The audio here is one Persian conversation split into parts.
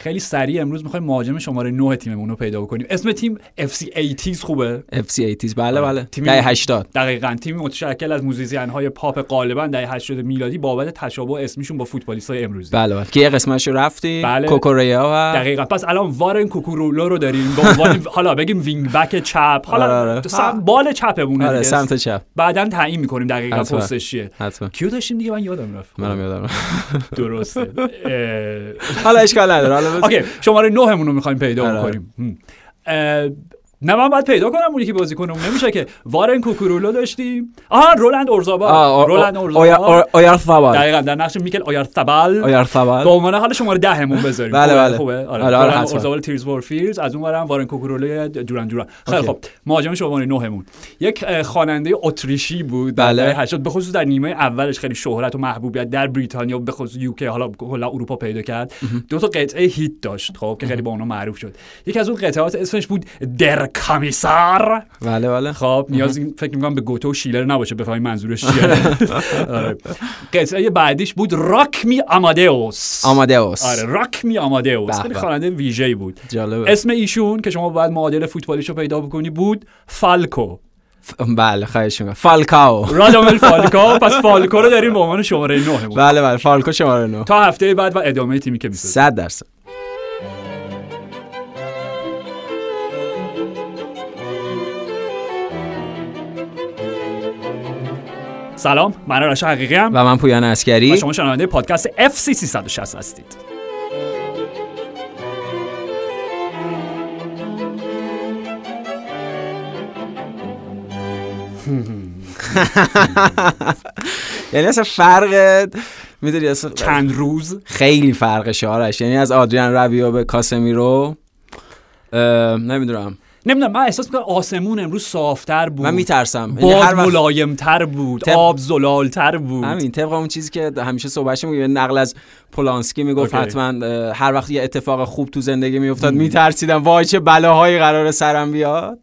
خیلی سریع امروز می‌خوایم مهاجم شماره 9 تیممون رو پیدا بکنیم. اسم تیم FC 80 خوبه؟ FC 80 بله. بله. تیم- دهه 80 دقیقا. تیم متشکل از موزیسین های پاپ غالبا دهه 80 میلادی بابت تشابه اسمشون با فوتبالیست های امروزی. بله بله. که یه قسمتش رو رفتیم بله. کوکوریا و دقیقا. پس الان وارن کوکورولو رو داریم. به عنوان حالا بگیم wing back چپ. حالا آره، آره. سم بال چپمونه آره سمت چپ. بعدا تعیین می‌کنیم دقیقا. پستش چیه. کیو داشتیم دیگه؟ من یادم رفت. منم یادم. درسته. حالا اشکال نداره. OK شماره 9 رو می‌خوایم پیدا آره. نه من باید پیدا کنم اونی که بازی کنم نمیشه که وارن کوکورولو داشتیم. آها رولند اورزابال. آه، رولند آ- اورزابال. آیا- آیارثابال دقیقا در نقش میکل آیارتابال آیارثابال به عنوان حال شماره دهمون بذاریم. بله، خوبه؟ بله. خوبه. آره آره، آره، رولند. اورزابال Tears for Fears از اون ورم وارن کوکورولو Duran Duran. خیلی. خب مهاجم شماره نهمون. یک اه، خواننده اتریشی بود در بله. 80 به خصوص در نیمه اولش خیلی شهرت و محبوبیت در بریتانیا به خصوص UK حالا کلا اروپا پیدا کرد. دو تا قطعه hit داشت خب که خیلی با اونها معروف شد. یکی از اون قطعات اسمش بود Der Kommissar بله بله. خب نیاز این فکر می‌کنم به گوته و شیلر نباشه بفهمی منظورش چیه. آره. قطعه بعدیش بود Rock Me Amadeus. Amadeus. آره Rock Me Amadeus. خیلی. خواننده ویژه‌ای بود. جالبه. اسم ایشون که شما باید معادل فوتبالیشو پیدا بکنی بود فالکو. بله خواهش می‌کنم. فالکاو. رادامل فالکو پس فالکو رو داریم به عنوان شماره 9 بود بله بله. فالکو شماره 9 تا هفته بعد و ادامه تیمی که می‌سازه 100 درصد. سلام من راشا حقیقی ام و من پویان و اسکری شما شنونده پادکست FC 360 هستید. یعنی اصلا فرق می‌دونی اصلا چند روز؟ خیلی فرقشه آرش. یعنی از آدریان رویو به کاسمیرو اه، نمی‌دونم. نمی‌دونم من احساس می‌کنم آسمون امروز صافتر بود. من میترسم. یعنی باد هر وقت ملایمتر بود طب- آب زلالتر بود. همین طبق اون چیزی که همیشه صحبتش میگه نقل از پولانسکی می‌گفت. حتما هر وقت یه اتفاق خوب تو زندگی میافتاد میترسیدم وای چه بلاهایی قرار سرم بیاد.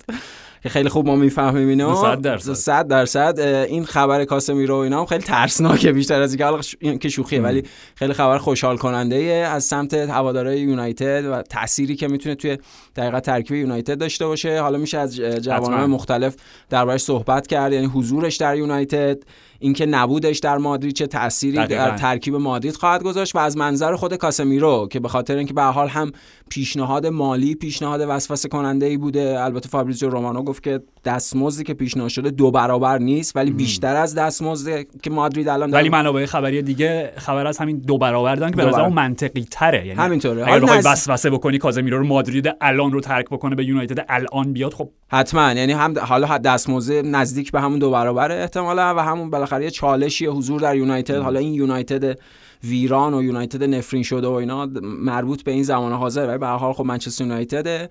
که خیلی خوب ما می‌فهمیم اینو. صد درصد. صد درصد. اه، این خبر کاسمیرو و اینا هم خیلی ترسناکه بیشتر از اینکه که شوخیه ولی خیلی خبر خوشحال کننده از سمت هوادارهای یونایتد و تأثیری که می‌تونه توی دقیقا ترکیب یونایتد داشته باشه. حالا میشه از جوانان. مختلف دربارش صحبت کرد یعنی حضورش در یونایتد. اینکه نبودش در مادرید چه تأثیری دقیقاً. در ترکیب مادرید خواهد گذاشت و از منظر خود کاسمیرو که به خاطر اینکه به حال هم پیشنهاد مالی پیشنهاد وسوسه کننده ای بوده البته فابریزیو رومانو گفت که دستمزدی که پیشنهاد شده دو برابر نیست ولی بیشتر از دستمزد که مادرید الان ولی. منابع خبری دیگه خبر از همین دو برابر دادن که به نظر برابر. منطقی تره یعنی همینطوره. اگر بخوای وسوسه بکنی کازمیرو رو مادرید الان رو ترک بکنه به یونایتد الان بیاد خب حتما یعنی هم حالا دستمزد نزدیک به همون دو برابره احتمالا و همون بالاخره یه چالشی حضور در یونایتد حالا این یونایتد ویران و یونایتد نفرین شده و اینا مربوط به این زمان حاضر ولی به هر حال خب منچستر یونایتده.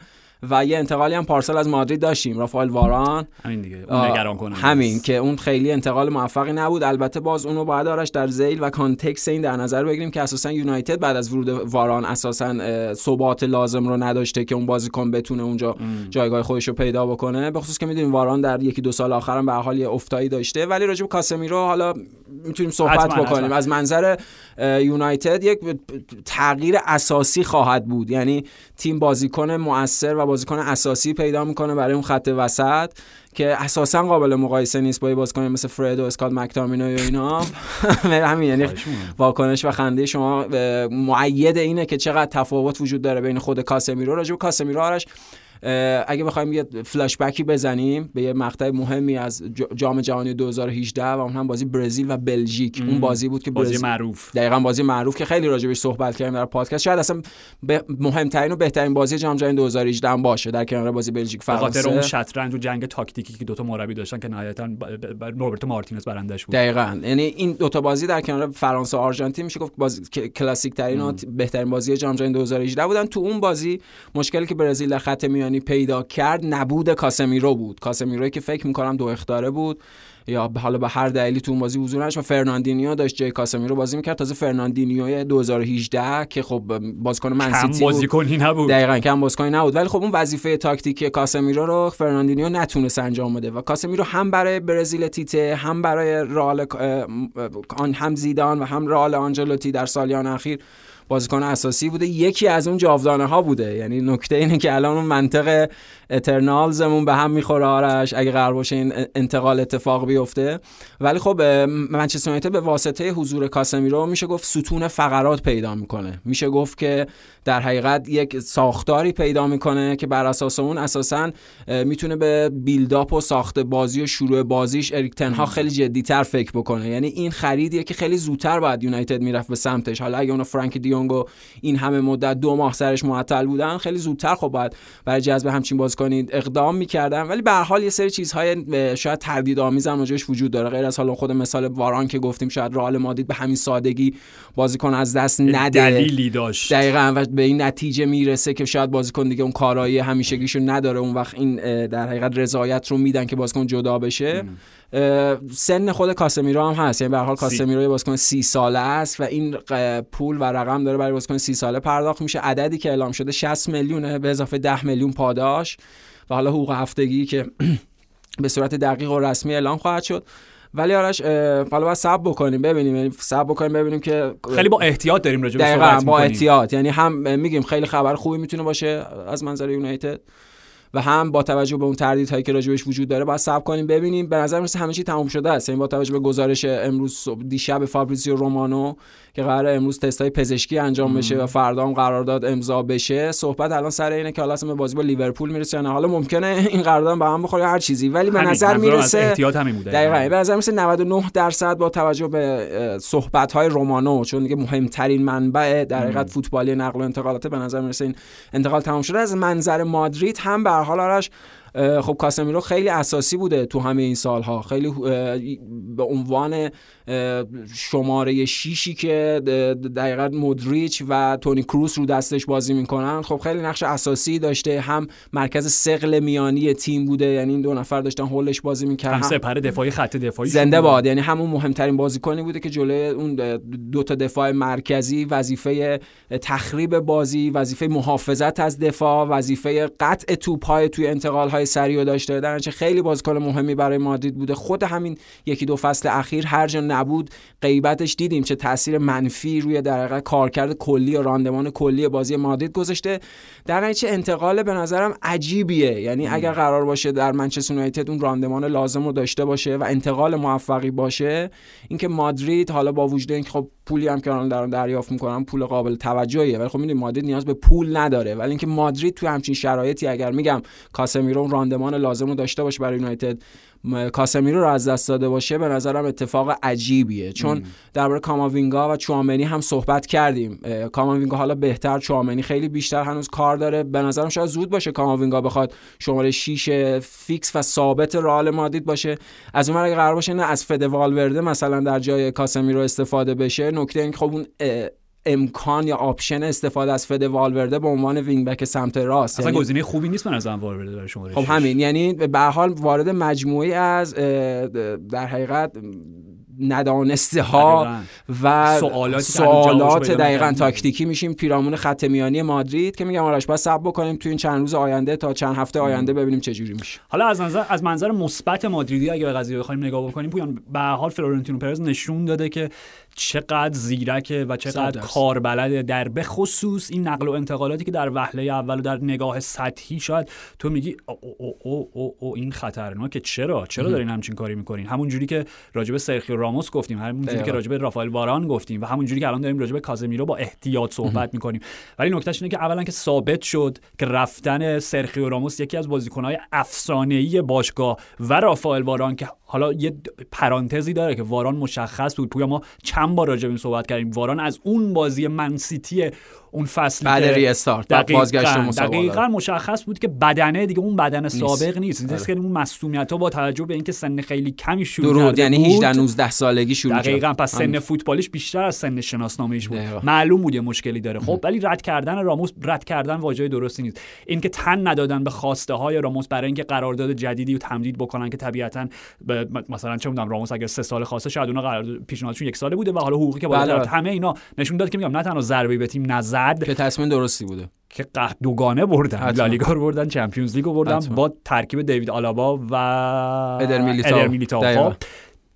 و یه انتقالی هم پارسال از مادرید داشتیم رافائل واران. همین دیگه اون نگران کننده همین. که اون خیلی انتقال موفقی نبود. البته باز اونو باید آرش در زیل و کانتکست این در نظر بگیریم که اساسا یونایتد بعد از ورود واران اساسا ثبات لازم رو نداشته که اون بازیکن بتونه اونجا جایگاه خودش رو پیدا بکنه. به خصوص که می‌دونیم واران در یکی دو سال آخرم به هر حال یه افتایی داشته. ولی راجع به کاسمیرو حالا می‌تونیم صحبت بکنیم. از منظر یونایتد یک تغییر اساسی خواهد بود. یعنی تیم بازیکن مؤثر و بازیکن اساسی پیدا می‌کنه برای اون خط وسط که اساسا قابل مقایسه نیست با یه بازیکن مثل فرد و اسکات مکتامینو و اینا همین یعنی. واکنش و خنده شما معید اینه که چقدر تفاوت وجود داره بین خود کاسمیرو راجع به کاسمیرو آرش اگه بخوایم یه فلاش بکی بزنیم به یه مقطع مهمی از جام جهانی 2018 و اون هم بازی برزیل و بلژیک. اون بازی بود که بازی برزیل معروف. دقیقا بازی معروف که خیلی راجبش صحبت کردیم در پادکست. شاید اصلا مهمترین و بهترین بازی جام جهانی 2018 هم باشه در کنار بازی بلژیک فرانسه خاطر اون شطرنج و جنگ تاکتیکی که دوتا مربی داشتن که نهایتا روبرتو مارتینز برندش بود. دقیقا. یعنی این دوتا بازی در کنار فرانسه و آرژانتین میشه گفت بازی کلاسیک ترین و بهترین بازی جام جهانی 2018 بودن. تو اون بازی مشکلی که برزیل در خط میانی پیدا کرد نبود کاسمیرو بود. کاسمیروی که فکر می‌کنم دو اختاره بود. یا حالا به هر دلیلی تو اون بازی حضور نداشت و فرناندینیو داشت جای کاسمیرو بازی می‌کرد. تازه فرناندینیو 2018 که خب بازیکن کم منسیتی بود. بازیکنی نبود. دقیقا کم بازیکنی نبود. ولی خب اون وظیفه تاکتیکی کاسمیرو رو فرناندینیو نتونست انجام بده و کاسمیرو هم برای برزیل تیته هم برای رئال آن هم زیدان و هم رئال آنجلوتی در سالیان اخیر بازیکن اساسی بوده یکی از اون جاودانه ها بوده. یعنی نکته اینه که الان اون منطق اترنالزمون به هم می‌خوره آرش اگه قرار باشه این انتقال اتفاق بیفته. ولی خب منچستر یونایتد به واسطه حضور کاسمیرو میشه گفت ستون فقرات پیدا می‌کنه. میشه گفت که در حقیقت یک ساختاری پیدا می‌کنه که بر اساس اون اساسا می‌تونه به بیلداپ و ساخت بازی و شروع بازیش اریک تنها خیلی جدیتر فکر بکنه. یعنی این خریدیه که خیلی زودتر باید یونایتد می‌رفت به سمتش. حالا اگه اون فرانک دیونگو این همه مدت دو ماه سرش معطل بودن خیلی زودتر خب باید برای جذب همچین کنید اقدام می‌کردن. ولی به هر حال یه سری چیزهای شاید تردید آمیز هم وجود داره. غیر از حالا خود مثال واران که گفتیم شاید رئال مادید به همین سادگی بازیکن از دست نده. دلیلی داشت. دقیقاً و به این نتیجه می‌رسه که شاید بازیکن دیگه اون کارایی همیشگیشو نداره. اون وقت این در حقیقت رضایت رو میدن که بازیکن جدا بشه. سن خود کاسمیرو هم هست. یعنی به حال کاسمیرو یه بازیکن سی ساله است و این پول و رقم داره برای بازیکن سی ساله پرداخت میشه. عددی که اعلام شده 60 میلیونه به اضافه 10 میلیون پاداش. و حالا حقوق هفتگی که به صورت دقیق و رسمی اعلام خواهد شد. ولی آرش حالا باید سب بکنیم. ببینیم. یعنی سب بکنیم ببینیم که خیلی با احتیاط داریم راجع به با احتیاط. یعنی هم میگیم خیلی خبر خوبی می‌تونه باشه از منظر یونایتد. و هم با توجه به اون تردیدهایی که راجبش وجود داره باید صبر کنیم. ببینیم به نظر می‌رسه همه چی تموم شده است. یعنی با توجه به گزارش امروز دیشب فابریزیو رومانو که قرار امروز تستای پزشکی انجام بشه و فردا هم قرارداد امضا بشه. صحبت الان سر اینه که حالا بازی با لیورپول می‌رسه نه. حالا ممکنه این قرارداد به هم بخوره هر چیزی ولی به نظر می‌رسه احتیاط همین بوده. دقیقاً. به نظر می‌رسه 99 درصد با توجه به صحبت های رومانو چون دیگه مهمترین منبع در حقیقت فوتبالی نقل و انتقالات به نظر می‌رسه این انتقال تمام شده. از منظر مادرید هم به حال آرش خب کاسمیرو خیلی اساسی بوده تو همه این سالها. خیلی به عنوان شماره شیشی که دقیقا مدریچ و تونی کروس رو دستش بازی می‌کنن. خب خیلی نقش اساسی داشته. هم مرکز سقل میانی تیم بوده. یعنی این دو نفر داشتن هولش بازی می‌کردن. هم سپر دفاعی خط دفاعی زنده باد. یعنی همون مهمترین بازیکنی بوده که جلوی اون دو تا دفاع مرکزی وظیفه تخریب بازی وظیفه محافظت از دفاع وظیفه قطع توپ های توی انتقال های سریع داشته در خیلی بازیکن مهمی برای مادرید بوده. خود همین یکی دو فصل اخیر هر جا نبود غیبتش دیدیم چه تاثیر منفی روی در کارکرد کلی و راندمان کلی بازی مادرید گذاشته. در نتیجه انتقال به نظرم عجیبیه. یعنی اگر قرار باشه در منچستر یونایتد اون راندمان لازم رو داشته باشه و انتقال موفقی باشه اینکه مادرید حالا با وجود اینکه خب پولی هم که الان دارن دریافت می‌کنن پول قابل توجهیه. ولی خب می‌دونید مادرید نیاز به پول نداره. ولی اینکه مادرید تو همچین شرایطی اگر میگم کاسمیرو راندمان لازم رو داشته باشه برای یونایتد کاسمیرو رو از دست داده باشه به نظرم اتفاق عجیبیه. چون درباره کاماوینگا و چوامنی هم صحبت کردیم. کاماوینگا حالا بهتر چوامنی خیلی بیشتر هنوز کار داره. به نظرم شاید زود باشه کاماوینگا بخواد شماره 6 فیکس و ثابت رئال مادرید باشه. از اون اگه قرار باشه نه از فد والورده مثلا در جای کاسمیرو استفاده بشه. نکته این خب اون امکان یا option استفاده از فد والورده به عنوان wing back سمت راست. اصلا یعنی... گزینه خوبی نیست من از والورده برای شما خب همین یعنی به حال وارد مجموعی از در حقیقت ندانسته ها و سوالات دقیقا تاکتیکی میشیم. پیرامون خط میانی مادرید که میگم آرش باید صبر بکنیم تو این چند روز آینده تا چند هفته آینده ببینیم چه جوری میشه. حالا از نظر از منظر مثبت مادریدی اگه به قضیه بخوایم نگاه بکنیم پویان به حال فلورنتینو پرز نشون داده که چقدر زیرکه و چقدر کاربلده در به خصوص این نقل و انتقالاتی که در وهله اول و در نگاه سطحی شاید تو میگی او او او او, او این خطرناکه. چرا؟ چرا دارین همچین کاری می‌کنین همون جوری که راجب سرخیو راموس گفتیم همون جوری که راجب رافائل واران گفتیم و همون جوری که الان داریم راجب کازمیرو با احتیاط صحبت می‌کنیم. ولی نکتهش اینه که اولا که ثابت شد که رفتن سرخیو راموس یکی از بازیکنهای افسانه‌ای باشگاه و رافائل واران که حالا یه پرانتزی داره که واران مشخص بود. پویا ما چند بار راجع به صحبت کردیم. واران از اون بازی منسیتی اون فصل بعد ری استارت بازگشت دقیقاً مشخص بود که بدنه دیگه اون بدن سابق نیست. نیست که اون مصونیت ها با توجه به اینکه سن خیلی کمی شروع درود یعنی 18 19 سالگی شروع دقیقاً پس سن فوتبالیش بیشتر از سن شناسنامه‌ایش بود. معلوم بود یه مشکلی داره. خب ولی رد کردن راموس رد کردن واژه درستی نیست. اینکه تن ندادن به خواسته های راموس برای اینکه قرارداد جدیدی رو تمدید بکنن که طبیعتا مثلا چه می‌دونم راموس اگر سه سال خواسته شاید اونها قرارداد پیشنهادشون یک ساله بوده و حالا حقوقی که باید بله. همه اینا نشون داد که میگم نه تنها ضربه به تیم نزد که تصمیم درستی بوده. که دوگانه بردن. لالیگا رو بردن چمپیونز لیگ رو بردن با ترکیب دیوید آلابا و ادر میلیتاو, خب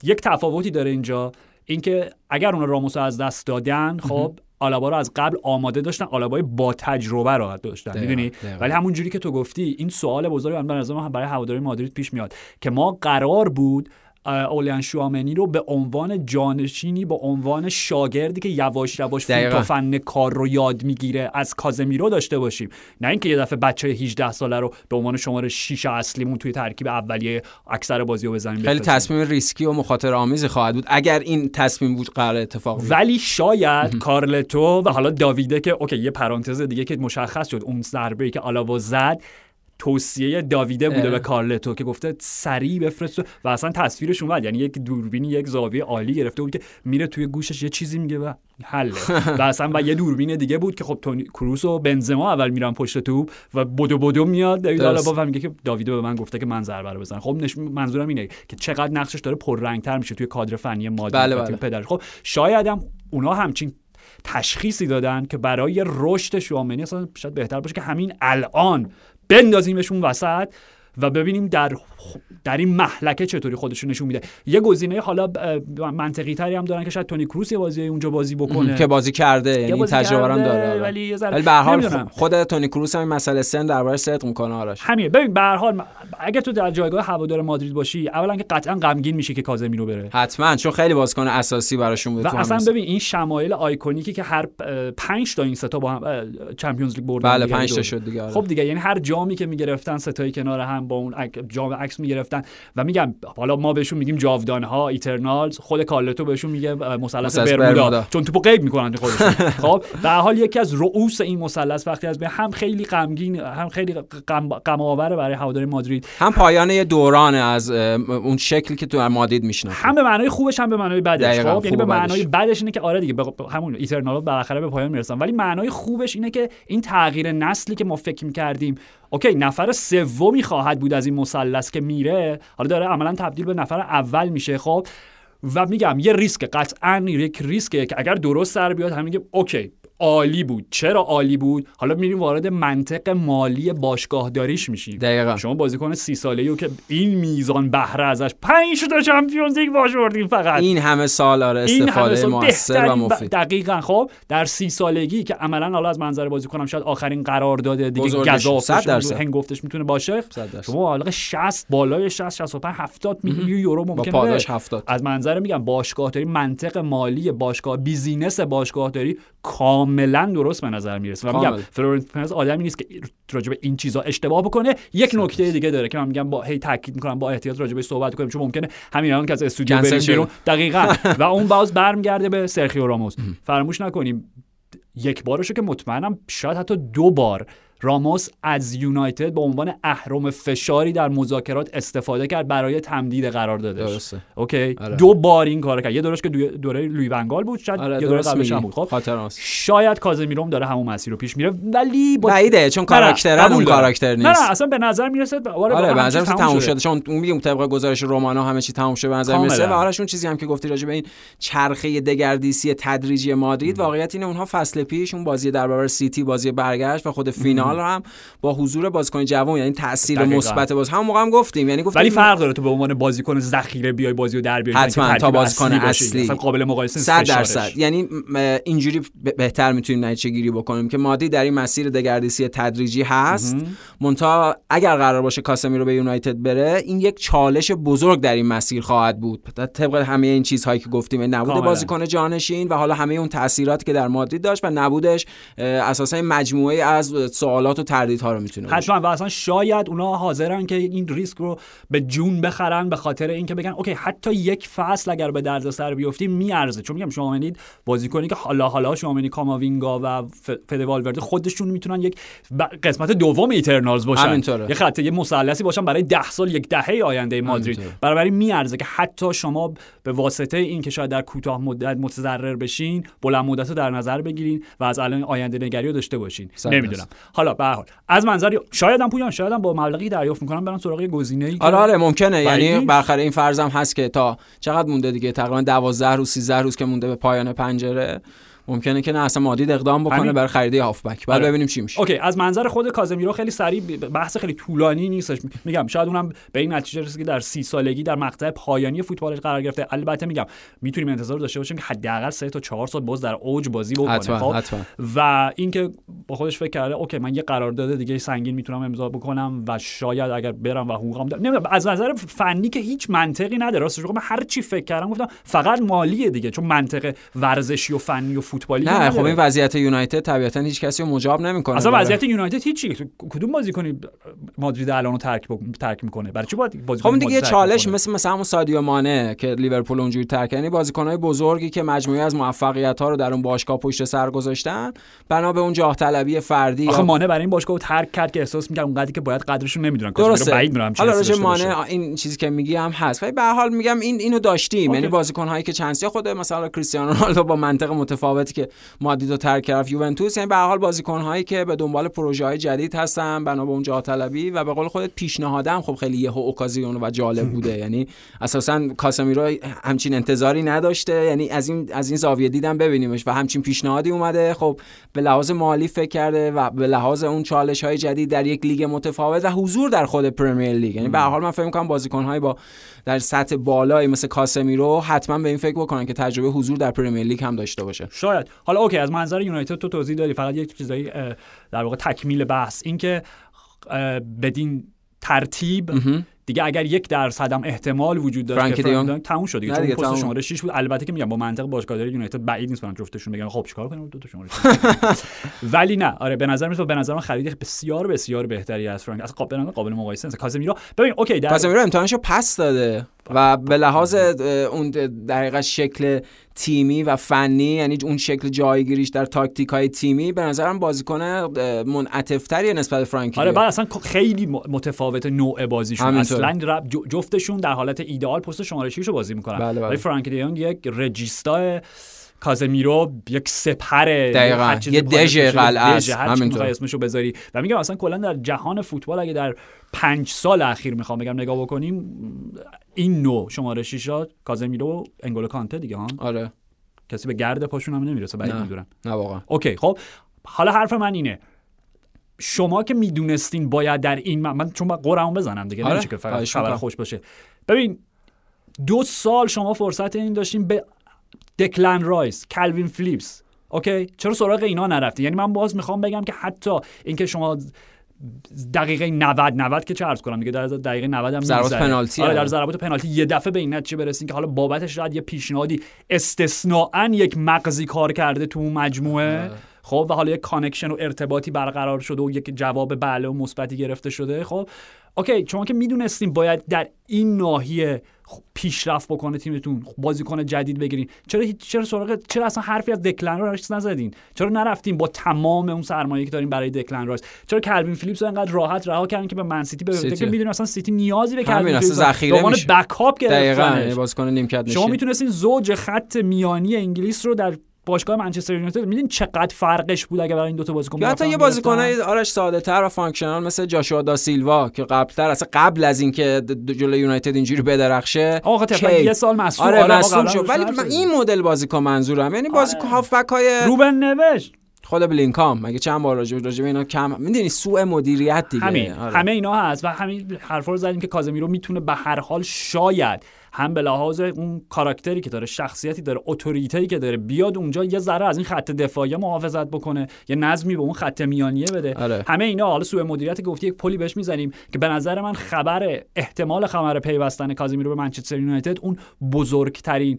یک تفاوتی داره اینجا. اینکه اگر اون راموس از دست دادن خب آلابا رو از قبل آماده داشتن آلابای با تجربه رو داشتن. می‌دونی؟ ولی همون جوری که تو گفتی این سوال بزرگ من به نظر برای هواداری مادرید پیش میاد که ما قرار بود اولیان شوامنی رو به عنوان جانشینی به عنوان شاگردی که یواش یواش فوت فن کار رو یاد می‌گیره از کازمیرو داشته باشیم. نه اینکه یه دفعه بچه 18 ساله رو به عنوان شماره 6 اصلیمون توی ترکیب اولیه اکثر بازی رو بزنیم خیلی تصمیم ریسکی و مخاطره آمیزی خواهد بود. اگر این تصمیم بود قرار اتفاق ولی شاید کارلتو و حالا داویده که okay یه پرانتز دیگه که مشخص شد اون ضربه که آلاوا زد توصیه داویده بوده به کارلتو که گفته سریع بفرست و اصلا تصویرش اومد یعنی یک دوربینی یک زاویه عالی گرفته بود که میره توی گوشش یه چیزی میگه و حله. و اصلا و یه دوربین دیگه بود که خب تونی کروس و بنزما اول میرن پشت توپ و بدو بدو میاد. دیوید آلابا میگه که داویده به من گفته که من ضربه رو بزنم. خب نش... منظورم اینه که چقدر نقشش داره پررنگتر میشه توی کادر فنی مادی بله بله. پدر خب شاید هم اونا همچین تشخیصی دادن که برای رشد شوامنی اصلا شاید بهتر باشه که همین الان بندازیمشون وسط و ببینیم در در این محلکه چطوری خودشون نشون میده؟ یه گزینه حالا منطقی تری هم دارن که شاید تونی کروس یه بازی اونجا بازی بکنه. که بازی کرده یعنی تجربه هم داره ولی به حال خود تونی کروس هم مسئله سن درباره صدق می‌کنه آرش. همین. ببین به هر حال اگه تو در جایگاه هوادار مادرید باشی اولا که قطعا غمگین میشی که کازمیرو بره. حتما چون خیلی بازیکن اساسی براشون بود و اصلا ببین این شمایل آیکونیکی که هر 5 تا این سه تا با هم چمپیونز لیگ بردن بله 5 تا شد دیگه خب دیگه یعنی هر جامی که می‌گرفتن ستایی کنار هم با اون جام عکس می‌گرفتن و میگم حالا ما بهشون میگیم جاودان ها ایترنالز خود کارلتو بهشون میگه مثلث برمودا. چون توپو غیب می‌کنن خودشون. خب در حال یکی از رؤوس این مثلث وقتی از به هم خیلی غمگین هم خیلی غم آوره برای هواداری مادرید. هم پایان یه دوران از اون شکلی که تو در مادرید می‌شناسه هم به معنای خوبش هم به معنای بدش. خب یعنی به معنای بدش اینه که آره دیگه همون ایترنال بالاخره به پایان می‌رسن. ولی معنای خوبش اینه که این تغییر نسلی که ما فکر می‌کردیم okay نفر سومی خواهد بود از این مثلث که میره. حالا داره عملا تبدیل به نفر اول میشه خب؟ و میگم یه ریسک قطعا یک ریسکه که اگر درست سر بیاد همین okay. عالی بود. چرا عالی بود؟ حالا میریم وارد منطق مالی باشگاهداریش میشیم. دقیقا. شما بازیکن سی ساله ای که این میزان بهره ازش 5 تا چمپیونز لیگ بردیم فقط. این همه سال آره استفاده موثر و مفید. دقیقا. خب در سی سالگی که عملا حالا از منظر بازیکنم شاید آخرین قرارداد دیگه گزافش هنگفتش می‌تونه باشه. شما حالا 60 بالای 60 65 70 میلیون یورو ممکنه. از منظر میگم باشگاهداری منطق مالی باشگاه business باشگاهداری کاملا درست به نظر می‌رسه. و میگم فلورنتینو پرز آدمی نیست که راجع به این چیزا اشتباه بکنه. یک نکته دیگه داره که من میگم با هی تاکید می‌کنم با احتیاط راجع به صحبت کنیم چون ممکنه همین الان که از استودیو بریم بیرون. دقیقاً. و اون باز برمیگرده به سرخیو راموس. فراموش نکنیم. یک بارشو که مطمئنم شاید حتی دو بار راموس از یونایتد به عنوان اهرم فشاری در مذاکرات استفاده کرد برای تمدید قرار داده درسته. okay. آره. دو بار این کار کرد. یه دورش که دوره لوئی ون‌گال بود شاید آره یه دوره قبلش هم بود. خب شاید کازمیروم داره همون مسیر رو پیش میره ولی با... بعیده چون کاراکتر اون کاراکتر نیست نه نه اصلا به نظر می‌رسه آره, آره به نظر تموم شده. چون اون میگم طبق گزارش رومانا همه چی تموم شده به نظر می‌رسه و آرش اون چیزی هم که گفتی راجع به این چرخه دگردیسی تدریجی مادرید واقعیت اینه اونها فصل پیش اون بازی در برابر سیتی بازی برگشت و خود فینال هم با حضور بازیکن جوان یعنی تاثیر مثبت باز همون موقع هم گفتیم یعنی گفتیم ولی فرق داره تو به عنوان بازیکن ذخیره بیای بازی رو در بیاری حتما تا بازیکن اصلی. اصلا قابل مقایسه 100 درصد. یعنی اینجوری بهتر می‌تونیم نتیجه گیری بکنیم که مادی در این مسیر دگردیسی تدریجی هست. مونتا اگر قرار باشه کاسمیرو به یونایتد بره این یک چالش بزرگ در این مسیر خواهد بود. طبق همه این چیزهایی که گفتیم نبود بازیکن جانشین و حالا همه اون تاثیراتی که در مادرید داشت و نبودش اساسا مجموعه از سوالات و تردیدها رو می‌تونه حتما و اصلا شاید اونا حاضرن که این ریسک رو به جون بخرن به خاطر اینکه بگن okay حتی یک فصل اگر به درد سر بیفتی میارزه. چون میگم شما ببینید بازیکنی که حالا حالا شما ببینید کاماوینگا و فد والورده خودشون می‌تونن یک قسمت دوم Eternals باشن. یه خط یه مثلثی باشن برای ده سال یک دهه آینده مادرید. برای میارزه که حتی شما به واسطه این که شاید در کوتاه مدت متضرر بشین بلند مدت رو در نظر بگیرین و از الان آینده نگری رو داشته باشین. نمی‌دونم. حالا به حال. از منظر شاید هم پویان شاید هم با مبلغی دریافت می‌کنم برن سراغ گزینه‌ای آره آره ممکنه. یعنی بالاخره این فرضم هست که تا چقدر مونده دیگه؟ تقریبا 12 روز 13 روز که مونده به پایان پنجره. ممکنه که نه اصلا مادید اقدام بکنه همین. برای خرید هافبک. بعد آره. ببینیم چی میشه. اوکی از منظر خود کازمیرو خیلی سریع بحث خیلی طولانی نیستش. میگم شاید اونم به این نتیجه رسید که در سی سالگی در مقطع پایانی فوتبالش قرار گرفته. البته میگم می‌تونیم انتظار داشته باشیم که حداقل سه تا چهار سال باز در اوج بازی بکنه. خب؟ و اینکه با خودش فکر کرده okay من یه قرارداد دیگه سنگین می‌تونم امضا بکنم و شاید اگر برم و حقوقم دارم. نمی‌دونم از نظر فنی که هیچ منطقی نداره. راستش من هر چی فکر کردم گفتم فقط مالیه دیگه. چون منطق ورزشی و فنی و فوتبالی نه. خب این وضعیت یونایتد طبیعتا هیچ کسی رو مجاب نمی‌کنه. اصلا وضعیت یونایتد هیچی. کدوم بازیکنی مادرید الان رو ترک بک- ترک می‌کنه؟ برای چی باید بازیکن خب دیگه چالش؟ مثل مثلا همون سادیو مانه که لیورپول اونجوری ترک یعنی بازیکنهای بزرگی که مجموعه از موفقیت ها رو در اون باشگاه پشت سر گذاشتن بنا به اون جاه طلبی فردی آخه یا- مانع برای این باشگاه ترک کرد که احساس می‌کرد اونقدری که باید قدرشون نمی‌دونن. درسته. بعید می‌دونم حالا راجع مانع این چیزی که میگی هم هست. ولی به حال میگم این اینو داشتیم. یعنی بازیکن هایی که چانسی خود مثلا کریستیانو رونالدو با منطق متفاوتی که مادید رو ترک کرد. یوونتوس یعنی به هر حال بازیکن هایی که به دنبال پروژه های جدید هستن بنا به اون جاه طلبی و به قول خودت پیشنهادم خب خیلی یه اوکازیون و جالب بوده. یعنی اساسا کاسمیرو همچین انتظاری نداشته. یعنی از این از این زاویه دیدم ببینیمش و همچین پیشنهادی اومده. خب به لحاظ مالی فکر کرده و به لحاظ اون چالش های جدید در یک لیگ متفاوت و حضور در خود پرمیر لیگ. یعنی به هر حال من فکر می‌کنم بازیکن های با در سطح بالایی مثل کاسمیرو حتما به این فکر بکنن که تجربه حضور در پرمیر لیگ هم داشته باشه. شاید. حالا okay از منظر یونایتد تو توضیح دادی فقط یک چیزایی در واقع تکمیل بحث. اینکه بدین ترتیب دیگه اگر یک درصد هم احتمال وجود داشت فرانکی که فرانک تموم شد دیگه. چون پست. شماره 6 بود. البته که میگم با منطق باشگاهداری یونایتد بعید نیست برن جفتشون بگن. خب چیکار کنیم؟ دو تا شماره. ولی نه. آره به نظر میاد به نظر من خرید بسیار بسیار بهتری از فرانک. اصلا قابل قابل مقایسه نیست. کازمیرو ببین اوکی در کاسمیرو امتحانشو پس داده. و به لحاظ اون دقیقا شکل تیمی و فنی یعنی اون شکل جایگیریش در تاکتیک های تیمی به نظرم بازیکن منعطف‌تری نسبت به فرانکی آره. بعد اصلا خیلی متفاوت نوع بازیشون. اصلا رب- جفتشون در حالت ایدئال پست شماره 6 رو بازی می‌کنن بله، بله. ولی فرانک دیونگ یک رجیستا کازمیرو یک سپر دقیقاً. یه دژ قلعه همینطور. اسمشو بذاری. و میگم اصلا کلا در جهان فوتبال اگه در پنج سال اخیر می‌خوام بگم نگاه بکنیم این نوع شماره 6 ها کازمیرو و انگولو کانته دیگه ها؟ آره. کسی به گرد پاشون هم نمی‌رسه بعید نه. می‌دونم. نه واقعا. اوکی خب. حالا حرف من اینه. شما که می‌دونستین باید در این من, من چون من قرعمو بزنم دیگه آره، نمیشه که فقط خبر می‌کنم. خوش باشه. ببین دو سال شما فرصت این داشتین به دکلن رایس کلوین فیلیپس okay چرا سراغ اینا نرفتی؟ یعنی من باز می‌خوام بگم که حتی اینکه شما دقیقه 90 90 که چه عرض کنم؟ دیگه در دقیقه 90 هم ضربات. پنالتی آره. در ضربات پنالتی یه دفعه به این نتیجه برسین که حالا بابتش شاید یه پیشنهادی استثناا یک مغزی کار کرده تو اون مجموعه. خب و حالا یک connection و ارتباطی برقرار شده و یک جواب بله و مثبتی گرفته شده. خب okay شما که می‌دونستیم باید در این ناحیه خ- پیشرفت بکنه تیمتون بازیکن جدید بگیرین. چرا چرا سراغ چرا اصلا حرفی از دکلن رایس نزدین؟ چرا نرفتین با تمام اون سرمایه‌ای که دارین برای دکلن رایس چرا کلوین فیلیپس رو انقدر راحت رها کردن که به من‌سیتی سیتی. که می‌دونین اصلا سیتی نیازی به کلوین فیلیپس ذخیره میشه. backup گرفتنش. یعنی بازیکن نیمکت شما نشین. می‌تونستین زوج خط میانی انگلیس رو در باشگاه منچستر یونایتد میدین چقدر فرقش بود اگه برای این دو تا بازیکن یا حتی یه می‌گرفتن؟ بازیکن آرش ساده تر و functional مثل جاشوا دا سیلوا که قبلتر اصلا قبل از اینکه جلوی یونایتد اینجوری بدرخشه آقا کی؟ یه سال مسئول آره مصدوم شد ولی این مدل بازیکن منظورم یعنی بازیکن آره. هافبک های روبن نوس خود بلینگام مگه چند بار راجع راجع اینا کم می‌دونی سوء مدیریت دیگه همین آره. همه اینا هست و همین حرفا رو زدیم که کازمیرو می‌تونه به هر حال شاید هم به لحاظ اون کاراکتری که داره شخصیتی داره authority که داره بیاد اونجا یه ذره از این خط دفاعی محافظت بکنه یه نظمی به اون خط میانیه بده آره. همه اینا حالا سوء مدیریت که گفتی یک پلی بهش می‌زنیم که به نظر من خبر احتمال خبر پیوستن کازمیرو به منچستر یونایتد اون بزرگترین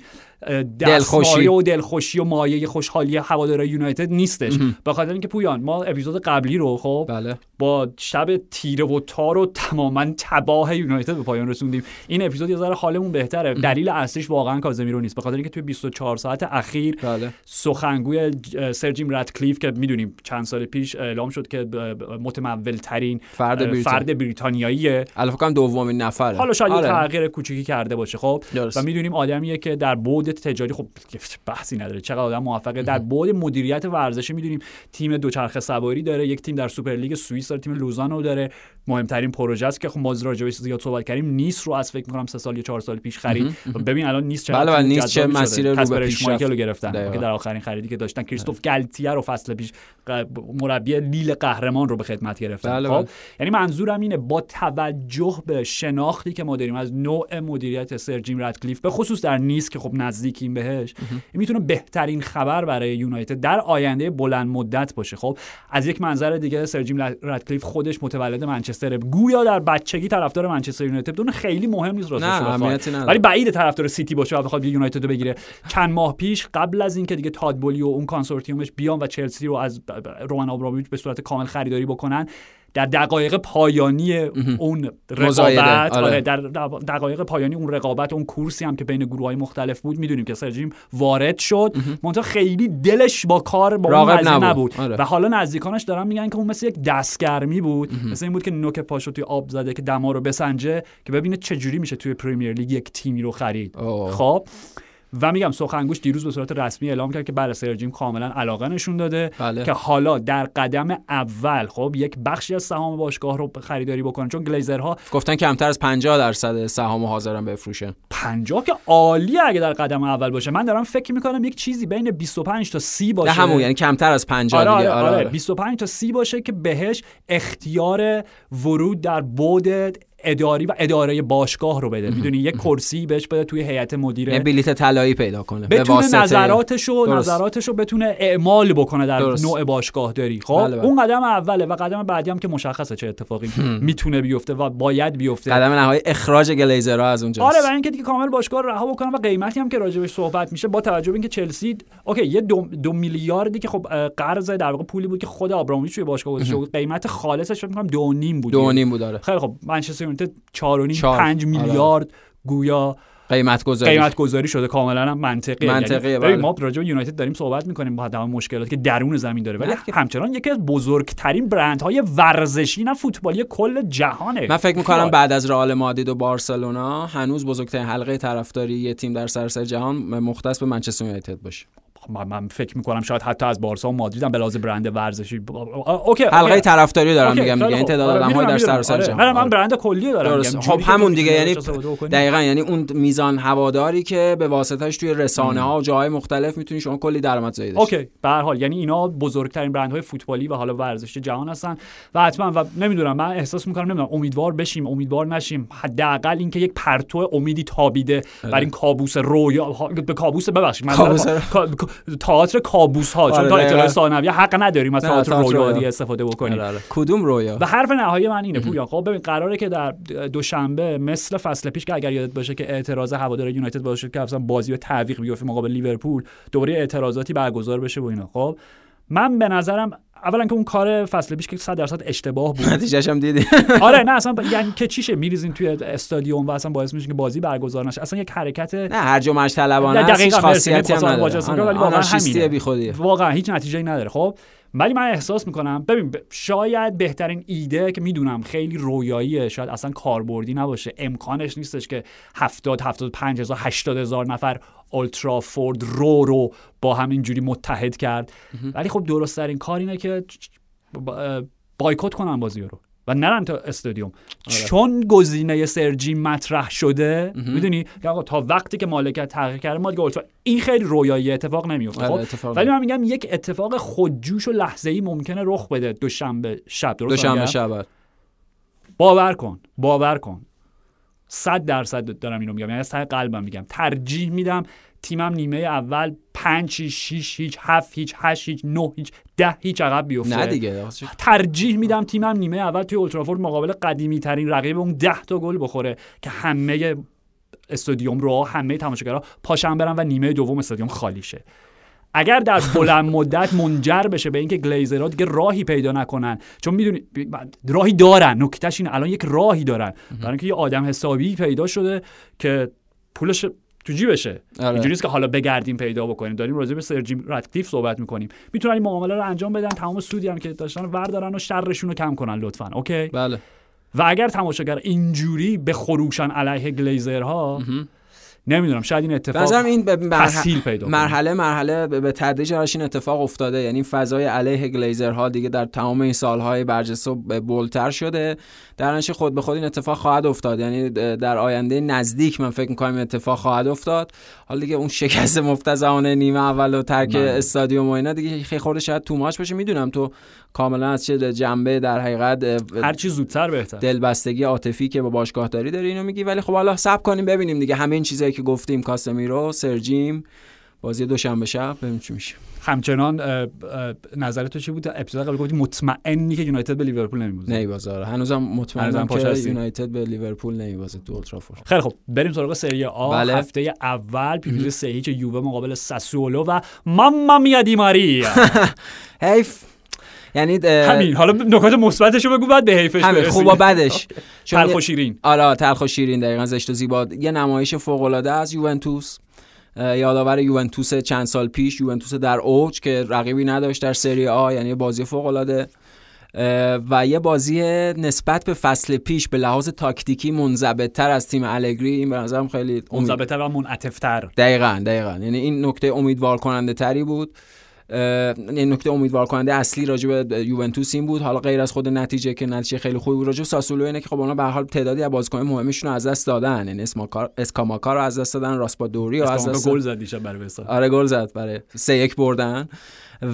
دلخوشی. و دلخوشی و مایه خوشحالی هوادارهای یونایتد نیستش. به خاطر اینکه پویان ما اپیزود قبلی رو خب بله. با شب تیره و تار و تماما تباه یونایتد به پایان رسوندیم. این اپیزود یه ذره حالمون بهتره. دلیل اصلیش واقعا کازمیرو نیست. به خاطر اینکه توی 24 ساعت اخیر بله. سخنگوی ج- سر جیم رادکلیف که می‌دونیم چند سال پیش اعلام شد که متمول ترین فرد بریتانیا. فرد بریتانیاییه. کنم دومین نفره. حالا شاید آره. تغییر کوچیکی کرده باشه خب. درست. و می‌دونیم آدمیه که در تجاری خب بحثی نداره. چقدر آدم موفقه. در بعد مدیریت ورزشی می‌دونیم تیم دوچرخه سواری داره یک تیم در سوپرلیگ سوئیس داره تیم لوزان رو داره. مهمترین پروژه‌اش که خب ما راجع زیاد صحبت کردیم. نیس رو از فکر می‌کنم سه سال یا چهار سال پیش پیش خرید ببین الان نیس چه بله نیس چه مسیر رو به پیشرفت رو گرفتن که در آخرین خریدی که داشتن. کریستوف گلتیه رو فصل پیش مربی لیل قهرمان رو به خدمت گرفتن. بله خب؟ بله. یعنی منظورم اینه با توجه به شناختی که ما داریم از نوع مدیریت سر جیم رادکلیف به خصوص در نیس که خب نزدیکیم بهش می‌تونه بهترین خبر برای یونایتد در آینده بلند مدت باشه. خب؟ از یک منظر دیگه سر جیم رادکلیف خودش متولد منچستر گویا در بچگی طرفدار منچستر یونایتد دونه خیلی مهم نیست راستش ولی بعید طرفدار سیتی باشه و بخواد یونایتد رو بگیره. چند ماه پیش قبل از اینکه دیگه تاد بولی و اون کانسورتیومش بیان و چلسی رو از رومن آبراموویچ به صورت کامل خریداری بکنن در دقایق پایانی اون رقابت آره. آره. در دقایق پایانی اون رقابت اون کورسی هم که بین گروه های مختلف بود می‌دونیم که سر جیم وارد شد. منتها خیلی دلش با کار با اون نبود, نبود. آره. و حالا نزدیکانش دارن میگن که اون مثل یک دستگرمی بود. مثل این بود که نوک پاشو توی آب زده که دما رو بسنجه که ببینه چه جوری میشه توی پریمیر لیگ یک تیمی رو خرید. خب. و میگم سخنگوش دیروز به صورت رسمی اعلام کرد که بله سرجیم کاملا علاقه نشون داده بله. که حالا در قدم اول خب یک بخشی از سهام باشگاه رو خریداری بکنن چون گلیزرها گفتن کمتر از 50 درصد سهام حاضرن بفروشن 50 که عالی اگه در قدم اول باشه. من دارم فکر می‌کنم یک چیزی بین 25 تا 30 باشه. همون یعنی کمتر از 50 آره, آره, آره, آره. 25 تا 30 باشه که بهش اختیار ورود در بود اداری و اداره باشگاه رو بده. می‌دونی؟ یک کرسی بهش بده توی هیئت مدیره. بلیت طلایی پیدا کنه. بتونه نظراتشو نظراتشو بتونه اعمال بکنه در درست. نوع باشگاه داری. خب؟ بله بله. اون قدم اوله و قدم بعدی هم که مشخصه چه اتفاقی می‌تونه بیفته و باید بیفته. قدم نهایی اخراج گلیزرها از اونجا آره و اینکه دیگه کامل باشگاه رها بکنن و قیمتی هم که راجبش صحبت میشه با توجه به اینکه چلسی اوکی یه دو, دو میلیاردی که خب قرض در واقع پولی بود که خود آبراموویچ توی باشگاه گذاشته بود. قیمت خالصش فکر می‌کنم 2.5 بود. 2.5 بود داره خیلی خب منچستر یونایتد 4.5 5 میلیارد گویا قیمت گذاری قیمت گذاری شده. کاملا هم منطقی منطقیه یعنی بله. ما راجع به یونایتد داریم صحبت می‌کنیم با تمام مشکلاتی که درون زمین داره. ولی همچنان یکی از بزرگترین برندهای ورزشی نه فوتبالی کل جهانه. من فکر می‌کنم بعد از رئال مادرید و بارسلونا هنوز بزرگترین حلقه طرفداری یه تیم در سراسر جهان مختص به منچستر یونایتد باشه. من فکر می‌کنم شاید حتی از بارسا و مادرید هم به لحاظ برند ورزشی okay حلقه طرفداری دارم میگم میگه این تعداد آدم‌های در سراسر آره. جهان. من برند کلی دارم میگم. خب همون دیگه یعنی دقیقا یعنی اون میزان هواداری که به واسطهش توی رسانه ها و جاهای مختلف می‌تونی شما کلی درآمدزایی okay به هر حال یعنی اینا بزرگترین برندهای فوتبالی و حالا ورزشی جهان هستن و حتما و نمی‌دونم من احساس می‌کنم نمی‌دونم امیدوار بشیم امیدوار نشیم. حداقل اینکه یک پرتو امیدی تابیده. بر این کابوس رویا به کابوس ببخشید من تئاتر کابوس ها چون تا اطلاع ثانویه حق نداریم از تئاتر رویا. استفاده بکنیم. آره، آره. کدوم رویا؟ و حرف نهایی من اینه پویا خب ببین قراره که در دوشنبه مثل فصل پیش که اگر یادت باشه که اعتراض هوادار یونایتد باشه که اصلا بازی و تعویق بیفته مقابل لیورپول دوباره اعتراضاتی برگزار بشه و اینا. خب من به نظرم اولا که اون کار فصل پیش که 100 درصد اشتباه بود. نتیجهش هم دیدی. آره نه اصلا یعنی که چیشه میریزین توی استادیوم و اصلا باعث میشه که بازی برگزار نشه. اصلا یک حرکت نه هر و مرج طلبانه هیچ خاصیتی هم نداره. ولی واقعا همینه. واقعا هیچ نتیجه‌ای نداره. خب ولی من احساس می‌کنم ببین شاید بهترین ایده که می‌دونم خیلی رویاییه شاید اصلا کاربردی نباشه. امکانش نیستش که 70 75 هزار 80 هزار نفر فورد رو رو با هم اینجوری متحد کرد. ولی خب درست ترین کار اینه که بایکوت کنن بازی رو و نرن تا استادیوم. آره. چون گزینه سرجی مطرح شده می‌دونی؟ تا وقتی که مالکیت تغییر کرده ما دیگه این خیلی رویایی اتفاق نمیفته آره، خب؟ ولی من میگم یک اتفاق خودجوش و لحظه ای ممکنه رخ بده دوشنبه شب درست دوشنبه شب باور کن باور کن. صد درصد دارم اینو میگم. یعنی از قلبم میگم. ترجیح میدم تیمم نیمه اول 5 6 هیچ 7 هیچ 8 هیچ 9 هیچ 10 هیچ عقب بیفته. نه دیگه ترجیح میدم تیمم نیمه اول توی اولترافورد مقابل قدیمی ترین رقیب اون 10 تا گل بخوره که همه استادیوم رو همه تماشاگرها پاشن برن و نیمه دوم استادیوم خالی شه. اگر در بلند مدت منجر بشه به اینکه گلیزرها دیگه راهی پیدا نکنن چون می‌دونی راهی دارن. نکتهش این الان یک راهی دارن. برای اینکه یه آدم حسابی پیدا شده که پولش تو جیبشه. آره. اینجوری که حالا بگردیم پیدا بکنیم. داریم راجع به سر جیم صحبت می‌کنیم. می‌تونن این معامله رو انجام بدن. تمام سودی هم که داشتن وردارن و شرشون رو کم کنن لطفا. اوکی؟ بله. و اگر تماشاگر اینجوری به خروشن علیه گلیزرها نمی‌دونم شاید این اتفاق این به مرح- تسهیل پیدا. مرحله مرحله به- تدریج این اتفاق افتاده یعنی فضای علیه گلیزرها دیگه در تمام این سالهای برجسته بولتر شده در نتیجه خود به خود این اتفاق خواهد افتاد. یعنی در آینده نزدیک من فکر می‌کنم این اتفاق خواهد افتاد. حالا دیگه اون شکست مفتزهانه نیمه اول و ترک بله. استادیوم و اینا دیگه خیلی خورده شاید تو باشه. می‌دونم تو کاملا از چه جنبه در حقیقت هر چی زودتر بهتر. دلبستگی عاطفی که با باشگاه داری داری اینو میگی. ولی خب حالا صبر کنیم ببینیم دیگه همه این چیزایی که گفتیم کاسمیرو سرجیم بازی دوشنبه شب ببینیم چی میشه. همچنان نظر تو چی بود؟ اپیزود قبل گفتی مطمئنی که یونایتد به لیورپول نمیبازه. نمیبازه هنوزم مطمئنم هنوزم پاش که. یونایتد به لیورپول نمیبازه تو اولترافورد خیلی خب بریم سراغ سری آ. بله. هفته اول پیروزی سه هیچ یووه مقابل ساسولو و ماما میا دی ماریا. حیف. یعنی همین. حالا نکات مثبتشو بگو بعد به حیفش همین. برسیم. خوب و بدش تلخ و شیرین. آره تلخ و شیرین دقیقا زشت و زیبا. یه نمایش فوق العاده از یوونتوس. یادآور یوونتوس چند سال پیش یوونتوس در اوج که رقیبی نداشت در سری آ یعنی بازی فوق العاده و یه بازی نسبت به فصل پیش به لحاظ تاکتیکی منضبطتر از تیم الگری این به نظرم خیلی امید- منضبطتر و منعطف‌تر. دقیقا دقیقا. یعنی این نکته امیدوار کننده تری بود. این نکته امیدوار کننده اصلی راجع به یوونتوس این بود. حالا غیر از خود نتیجه که نتیجه خیلی خوبی بود راجع به ساسولو اینه که خب اونا به هر حال تعدادی از بازیکن مهمشون رو از دست دادن. یعنی اسکاماکا رو از دست دادن راسپادوری رو از دست گل زد دیشب برای آره گل زد برای سه یک بردن.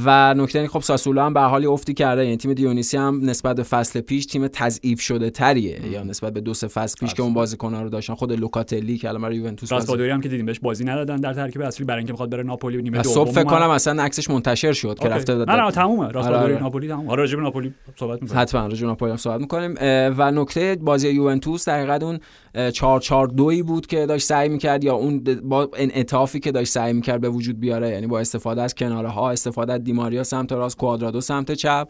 و نکته که خب ساسولو هم به حال افتی کرده. یعنی تیم دیونیسی هم نسبت به فصل پیش تیم تضعیف شده تریه. یا نسبت به دو سه فصل پیش که اون بازیکن‌ها رو داشتن خود لوکاتلی که الان برای یوونتوس بازی راسپادوری هم که دیدیم بهش بازی ندادن در ترکیب اصلی برای اینکه می‌خواد بره ناپولی و نیمه دوم صبح فکر. کنم اصلا عکسش منتشر شد که okay. رفته نه نه تمومه. راسپادوری آره. ناپولی تموم. آره راجع به ناپولی صحبت می‌کنیم. حتما راجع به ناپولی صحبت می‌کنیم. و نکته بازی یوونتوس در حقیقت اون 4 4 2 بود که داشت سعی می‌کرد یا اون با انعطافی که داشت سعی می‌کرد به وجود بیاره یعنی با استفاده از کناره ها استفاده دیماریا سمت راست کوادرادو سمت چپ.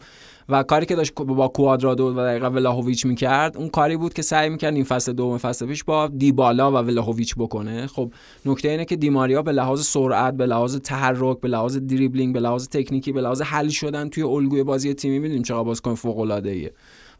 و کاری که داشت با کوادرادو و دقیقا ولاهویچ می‌کرد اون کاری بود که سعی می‌کرد این فصل دوم فصل پیش با دیبالا و ولاهویچ بکنه. خب نکته اینه که دیماریا به لحاظ سرعت به لحاظ تحرک به لحاظ دریبلینگ به لحاظ تکنیکی به لحاظ حل شدن توی الگوی بازی تیمی می‌دونیم چقدر بازیکن فوق العاده ایه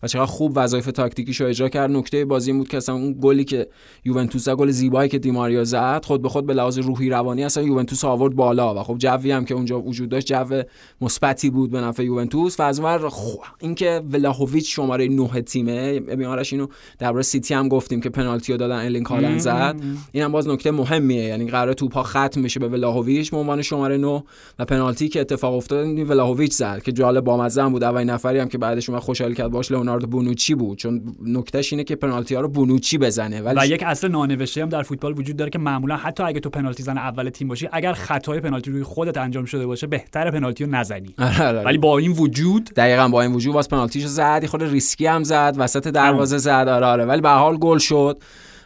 و چقدر خوب وظایف تاکتیکیشو اجرا کرد. نکته بازی بود که اصلا اون گلی که یوونتوس زد، گل زیبایی که دیماریا زد خود به خود به لحاظ روحی روانی اصلا یوونتوس آورد بالا و خب جوی هم که اونجا وجود داشت جو مثبتی بود به نفع یوونتوس. و از اونور اینکه ولاهویچ شماره 9 تیمه بیمارش اینو درباره سیتی هم گفتیم که پنالتی رو دادن الینگ هالند زد. این هم باز نکته مهمیه یعنی قرار توپ ها ختم بشه به ولاهویچ به عنوان شماره 9 و پنالتی که اتفاق افتاد این ولاهویچ زد که جالب بامزه بود. اولین نفری هم که بعدش اومد خوشحال کرد باش لئوناردو بونوچی بود. چون نکتهش اینه که پنالتی ها رو بونوچی بزنه. ولی و یک اصل نانوشته هم در فوتبال وجود داره که معمولا حتی اگه تو پنالتی زن اول تیم باشی اگر خطای پنالتی روی خودت انجام شده باشه بهتر پنالتی رو نزنی. آره، آره. ولی با این وجود دقیقا با این وجود باز پنالتیشو زد خود ریسکی هم زد وسط دروازه زد. آره آره. ولی به حال گل شد.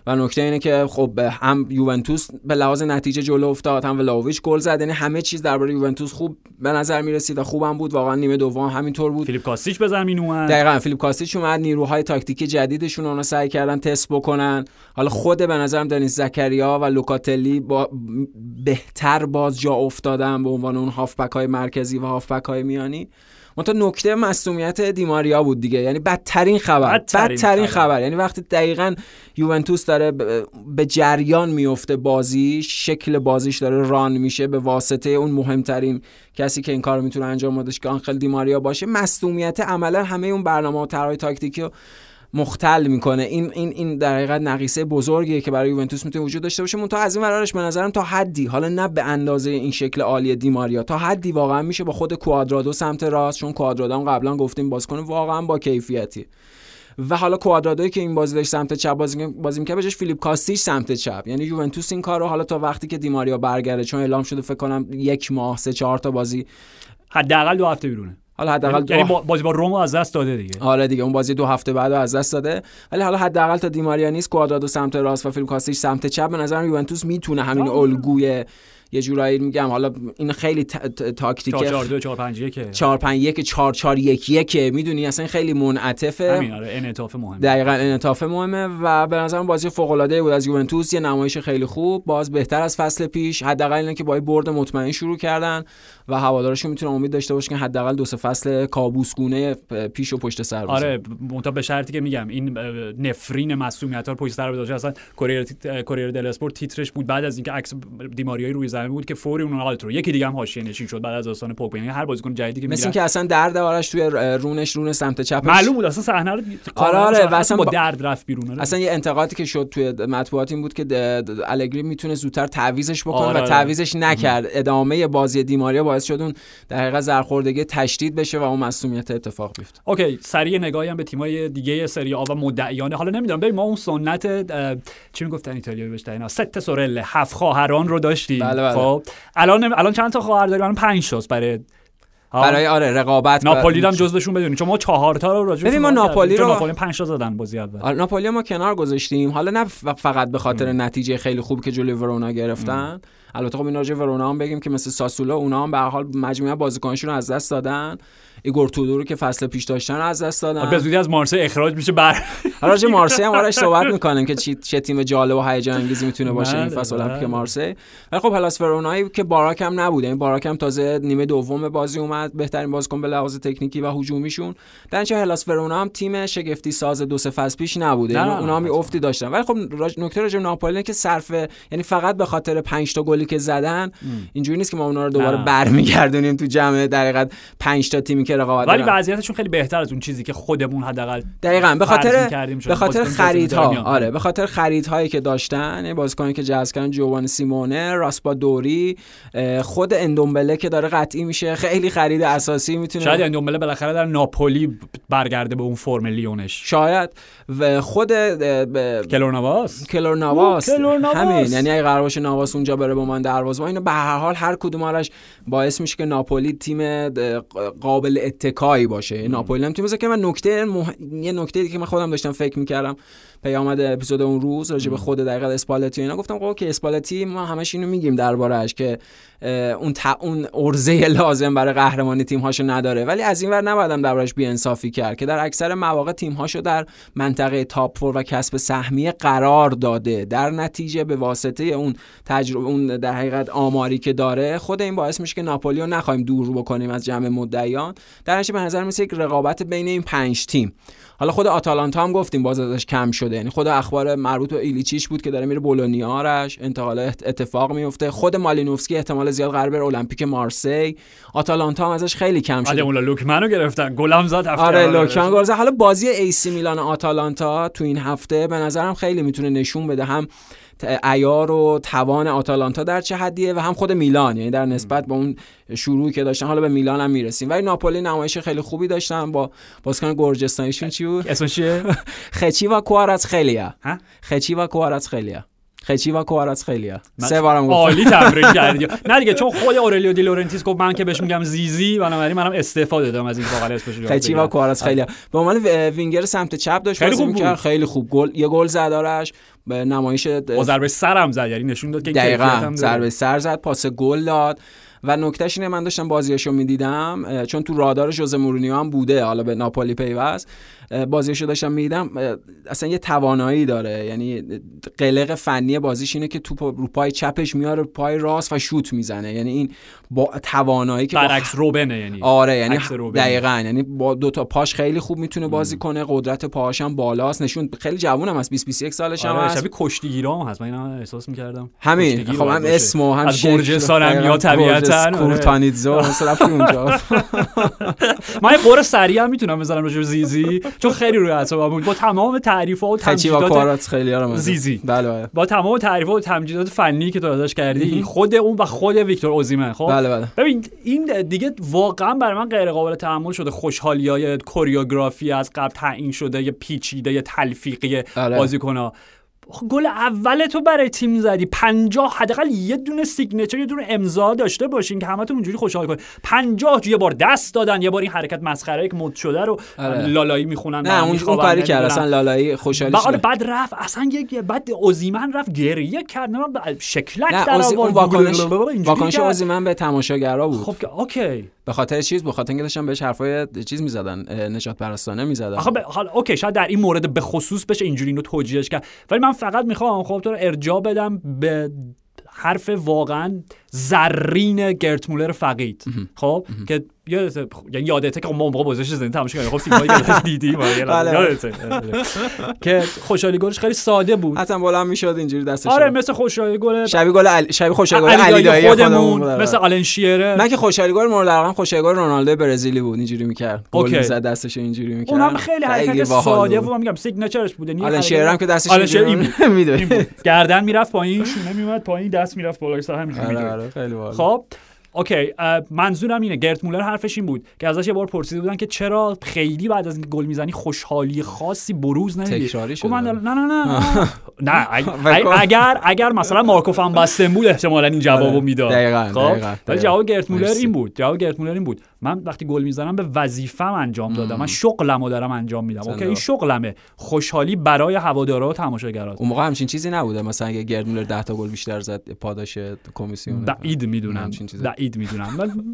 و نکته اینه که خب هم یوونتوس به لحاظ نتیجه جلو افتاد هم ولاویچ گل زد یعنی همه چیز درباره یوونتوس خوب به نظر می‌رسید و خوبم بود. واقعا نیمه دوم همینطور بود. فیلیپ کاستیچ به زمین اومد. دقیقا فیلیپ کاستیچ اومد. نیروهای تاکتیکی جدیدشون رو سعی کردن تست بکنن. حالا خود به نظرم دنیس زکریا و لوکاتلی با بهتر باز جا افتادن به عنوان اون هافبک های مرکزی و هافبک های میانی. منتها نکته مصومیت دیماریا بود دیگه. یعنی بدترین خبر. بدترین بدترین خبر. خبر. یعنی وقتی دقیقا یوونتوس داره به جریان میفته بازی شکل بازیش داره ران میشه به واسطه اون مهمترین کسی که این کار می‌تونه انجام بدهش که آنخل دیماریا باشه. مصومیت عملا همه اون برنامه و طرحهای تاکتیکی رو مختل می‌کنه. این این این در حقیقت نقیصه بزرگیه که برای یوونتوس می‌تونه وجود داشته باشه. منتها از این ورارش به نظرم تا حدی حالا نه به اندازه این شکل عالی دیماریا تا حدی واقعا میشه با خود کوادرادو سمت راست چون کوادرادو هم قبلا گفتیم بازیکن واقعا با کیفیتی. و حالا کوادرادوی که این بازی داشت سمت چپ بازی بازی می‌کرد بجاش فیلیپ کاستیش سمت چپ. یعنی یوونتوس این کارو حالا تا وقتی که دیماریا برگرده چون اعلام شده فکر کنم یک ماه سه چهار تا بازی حداقل دو هفته بیرونه. حالا حداقل یعنی دو با- بازی با رم رو از دست داده دیگه. آره دیگه اون بازی دو هفته بعد از دست داده. ولی حالا حداقل تا دیماریا نیست کوادرادو سمت راست و فیلیپ کاستیش سمت چپ. به نظرم یوونتوس می‌تونه همین. الگوی یه جورایی میگم. حالا این خیلی تاکتیک 4 4 2 4 5 1 4 5 1 4 4 1 1 می‌دونی اصلا خیلی منعطفه. همین آره انعطاف مهمه. دقیقاً انعطاف مهمه و به نظرم بازی فوق العاده بود از یوونتوس. یه نمایش خیلی خوب. باز بهتر از فصل پیش. حداقل اینه که با برد مطمئن شروع کردن. و هوادارشون می‌تونه امید داشته باشه که حداقل دو سه فصل کابوسگونه پیش و پشت سر باشه آره منتها به شرطی که میگم این نفرین مسئولیت ها پشت سر بذاره. اصلا کوریر کوریر دل اسپورت تیترش بود بعد از اینکه عکس دیماریای روی زمین بود که فوری اون رو یکی دیگه هم حاشیه نشین شد بعد از داستان پوگبا یعنی هر بازیکن جدیدی که مثل اینکه اصلا درد آرش توی رونش رون سمت چپش. معلوم بود اصلا صحنه رو آره آره اصلا با درد رفت بیرون آره. اصلا یه انتقادی که شد توی مطبوعات این بود که الگری می‌تونه زودتر تعویضش بکنه آره و تعویضش نکرد. ادامه بازی دیماریا باعث شد اون در حقیقت ضرب‌خوردگی تشدید بشه و اون مصدومیت اتفاق بیفته. okay سریع نگاهی هم به تیمای دیگه سری آ و مدعیان حالا نمی‌دونم ببین ما اون سنت چی می‌گفتن ایتالیایی بهش اینا sette sorelle هفت خواهران رو داشتیم. بله بله. خب الان الان چند تا خواهر داریم؟ الان 5 تاست برای برای آره رقابت ناپولی هم جزوشون بدونید چون ما چهار تا رو راجع ببین ما ناپولی رو ناپولی 5 تا زدن بازی اول. آره ناپولی ما کنار گذاشتیم. حالا نه فقط به خاطر ام. نتیجه خیلی خوب که جلوی ورونا گرفتن. ام. البته خب این راجع ورونا هم بگیم که مثل ساسولا اونا هم به حال مجموعه بازیکنشون رو از دست دادن. ایگور تودور که فصل پیش داشتن از دست دادن. به زودی از مارسی اخراج میشه بر راجع مارسی هم آرش صحبت می‌کنن که چه تیم جالب و هیجان انگیزی می‌تونه باشه این فصل المپیک مارسی ولی خب هلاس ورونایی که باراک هم نبوده. این باراک هم تازه نیمه دوم بازی اومد. بهترین بازیکن به لحاظ تکنیکی و هجومیشون. در چه هلاس ورونا هم تیم شگفتی ساز دو سه فصل پیش نبوده. اونا هم افتی داشتن. ولی خب نکته راجع ناپولی که صرف یعنی فقط به خاطر 5 تا گلی که زدن اینجوری نیست که ما اونا رو دوباره برمیگردونیم تو جمع در حقیقت 5 تا تیمی که رقابت ولی وضعیتشون خیلی بهتر از اون چیزی که خودمون حداقل دقیقاً به خاطر به خاطر خریدها. آره به خاطر خریدهایی که داشتن بازیکنی که جذب کردن جوان سیمونه راسپا دوری خود اندومبله که داره قطعی میشه خیلی خرید اساسی می‌تونه شاید اندومبله بالاخره در ناپولی برگرده به اون فرم لیونش. شاید. و خود کلور نواس. کلور نواس. همین. یعنی اگه قرار باشه نواس اونجا بره با من دروازه اینو به هر حال هر کدومش باعث میشه که ناپولی تیم قابل اتکایی باشه. ناپولی هم تیم که من نکته مح... یه نکته که من خودم داشتم فکر می‌کردم پیامد اپیزود اون روز راجع به خود دقیقه اسپالتی اینا گفتم خب که اسپالتی ما همش اینو میگیم دربارهش که اون تا اون ارزه لازم برای قهرمانی تیم هاشو نداره. ولی از این ور نبایدم دربارش بی انصافی کرد که در اکثر مواقع تیم هاشو در منطقه تاپ فور و کسب سهمیه قرار داده. در نتیجه به واسطه اون تجربه اون در حقیقت آماری که داره خود این باعث میشه که ناپولی رو نخوایم دور بکنیم از جمع مدعیان. در به نظر میسه یک رقابت بین این پنج تیم. حالا خود آتالانتا هم گفتیم باز ازش کم شده. یعنی خود اخبار مربوط به ایلیچیچ بود که داره میره بولونیا آرش انتقال اتفاق میفته خود مالینوفسکی احتمال زیاد قرار بره المپیک مارسی. آتالانتا هم ازش خیلی کم شده. اولا لوکمنو گرفتن. گلم زد هفته آره لوکمن گل حالا بازی ایسی میلان آتالانتا تو این هفته به نظرم خیلی می‌تونه نشون بده. هم عیار و توان آتالانتا در چه حدیه و هم خود میلان یعنی در نسبت با اون شروعی که داشتن حالا به میلان هم می‌رسیم. ولی ناپولی نمایش خیلی خوبی داشتن با بازیکن گرجستانیشون چی بود؟ اسمش چیه؟ خچی و کوارات خیلیه خچی و کوارات خیلیه خچی و کوارات خیلیه؟ سه بارم گفتم. عالی تمرین کردی. نه دیگه چون خود اورلیو دی لورنتیس گفت من که بهش میگم زیزی بنابراین منم استفاده دادم از این واقعا اسمش خویچا کواراتسخلیا. به عنوان وینگر سمت چپ داشت خیلی خوب خیلی خوب. گل یه گل زد آرش. به نمایش ضربه سرم زد یعنی نشون داد که دقیقاً. ضربه سر زد پاس گل داد. و نکتهش اینه من داشتم بازیاشو می‌دیدم چون تو رادار جوز مورینیو هم بوده حالا به ناپولی پیوست. بازیشو داشتم میدم اصلا یه توانایی داره. یعنی قلق فنی بازیش اینه که توپ رو پای چپش میاره پای راست و شوت می‌زنه. یعنی این با توانایی که برعکس روبنه یعنی. آره یعنی دقیقاً. یعنی با دو تا پاش خیلی خوب می‌تونه بازی کنه قدرت پاهاش هم بالاست. نشون خیلی جوونم از 20 21 سالش هم آره هست. شبیه کشتیگیرام هست. من اینا احساس می‌کردم همین. خب هم اسمو هم از گرجستان هم یا طبیعتا. کورتانیتزو مثلا اونجا. من غر سریع هم می‌تونم بزنم راجع زیزی. چون خیلی روی اعصابم بود. با تمام تعریف و تمجیدات خیلی زیزی. بله بله. با تمام تعریف و تمجیدات فنی که تو ازش کردی خود اون و خود ویکتور اوزیمن خب؟ بله بله. ببین این دیگه واقعا برای من غیر قابل تحمل شده. خوشحالی های choreography از قبل تعیین شده یه پیچیده یه تلفیقی بله. بازیکن گل اول تو برای تیم زدی. 50 حداقل یه دونه signature یه دونه امضا داشته باشین که همتون اونجوری خوشحال کنید 50 یه بار دست دادن یه بار این حرکت مسخره که مد شده رو آره. لالایی می‌خونن نه اون اون کاری کرد اصلا لالایی خوشحالی بعد بعد رفت اصلا یک بعد اوزیمن رفت گریه کرد نه شکلک در آورد واکنش واکنش. اوزیمن به تماشاگرا بود. خب OK. به خاطر چیز به خاطر اینکه بهش حرفای چیز می‌زدن نژادپرستانه می‌زدن. آخه ب- حالا OK شاید در این مورد به خصوص بشه اینجوری اینو توجیهش کرد. ولی من فقط می‌خوام خب تو رو ارجاع بدم به حرف واقعا زرین گرد مولر فقید خب که یعنی یادته که ما موقع بازش زنده تماشا کردیم خب ازش دیدیم آره، بله. یادته. که خوشحالی گلش خیلی ساده بود حتما بلند می‌شد اینجوری دستش آره. مثل خوشحالی گل شبیه گل علی شبیه خوشحالی گل علی دایی خودمون آره. مثل آلن شیره من که خوشحالی گل مورد علاقه خوشحالی گل رونالدو برزیلی بود اینجوری می‌کرد گل. می‌زد دستش اینجوری می‌کرد اونم خیلی حرکت ساده بود. میگم سیگنچرش بود یعنی آلن شیرر هم که دستش اینجوری. می‌دوید. گردن می‌رفت پایین شونه میومد پایین دست می‌رفت بالای سر همینجوری آره خیلی خب OK منظورم اینه گرد مولر حرفش این بود که ازش یه بار پرسیده بودن که چرا خیلی بعد از اینکه گل می‌زنی خوشحالی خاصی بروز نمیدی تکراری من. نه نه نه نه. اگر اگر مثلا مارکو فان باستن بود احتمالاً این جوابو آره. می‌داد دقیقاً، خب ولی. جواب گرد مولر. این بود جواب گرد مولر این بود من وقتی گل می‌زنم به وظیفم انجام دادم. من شغلمو دارم انجام میدم. OK این شغلمه. خوشحالی برای هوادارا و تماشاگرات. اون موقع همچین چیزی نبوده. مثلا اگه گرد مولر 10 تا گل بیشتر زد پاداش کمیسیون بعید می‌دونم. بعید می‌دونم.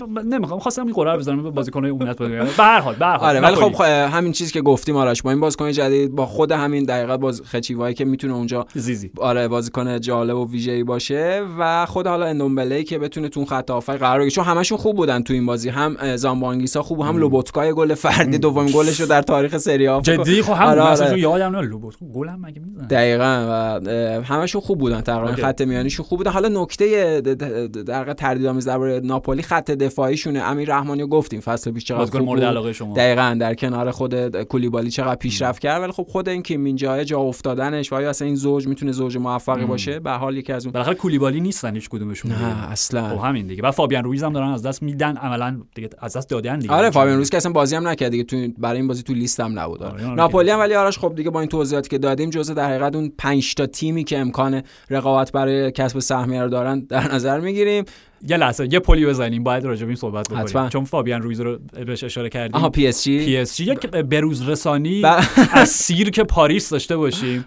من نمی‌خوام خواستم این قرار بزنم به بازیکنای بگم به هر حال به هر حال. آره ولی. خب خ- همین چیزی که گفتیم آرش با این بازیکن جدید با خود همین دقیقا باز خچیوایی که می‌تونه اونجا زیزی. آره بازیکن جالب و ویژه‌ای باشه و خود حالا اندومبله که بتونه تو خط هافای قرار بگیره. چون همشون خوب بودن تو این بازی. هم اه، زامبانگیسا خوب هم لوبوتکای گل فردی دومین گلش رو در تاریخ سری آ. جدی؟ خب هم آره، آره. یادم نه لوبوت گلم مگه می‌زنه دقیقا و همشون خوب بودن تقریبا. خط میانیشون خوب بودن. حالا نکته در واقع تردیدآمیز درباره ناپولی خط دفاعیشونه. امیر رحمانی گفتیم. فصل پیش چقدر مورد بود. علاقه شما. دقیقا در کنار خود کولیبالی چقدر پیشرفت کرد. ولی خب خود این که جای جا افتادنش و آیا اصلا این زوج می‌تونه زوج موفقی باشه به هر حال یکی از اون بالاخره کولیبالی نیستن هیچ کدومشون. نه اصلا. خب همین دیگه. بعد فابیان رویز هم دارن از دست میدن. عملا دیگه از دست دادن دیگه آره فابیان روز که اصلا بازی هم نکرد دیگه تو برای این بازی تو لیست هم نبود آره. آره،. ناپولی هم ولی آرش خب دیگه با این توضیحاتی که دادیم جزء در حقیقت اون 5 تا تیمی که امکان رقابت برای کسب سهمیه رو دارن در نظر می‌گیریم یه لحظه یه پلی بزنیم باید راجع به این صحبت حتما. بکنیم چون فابیان رویز رو بهش اشاره کردیم. آها پی اس جی پی اس جی یک بروز رسانی ب- از سیرک پاریس داشته باشیم.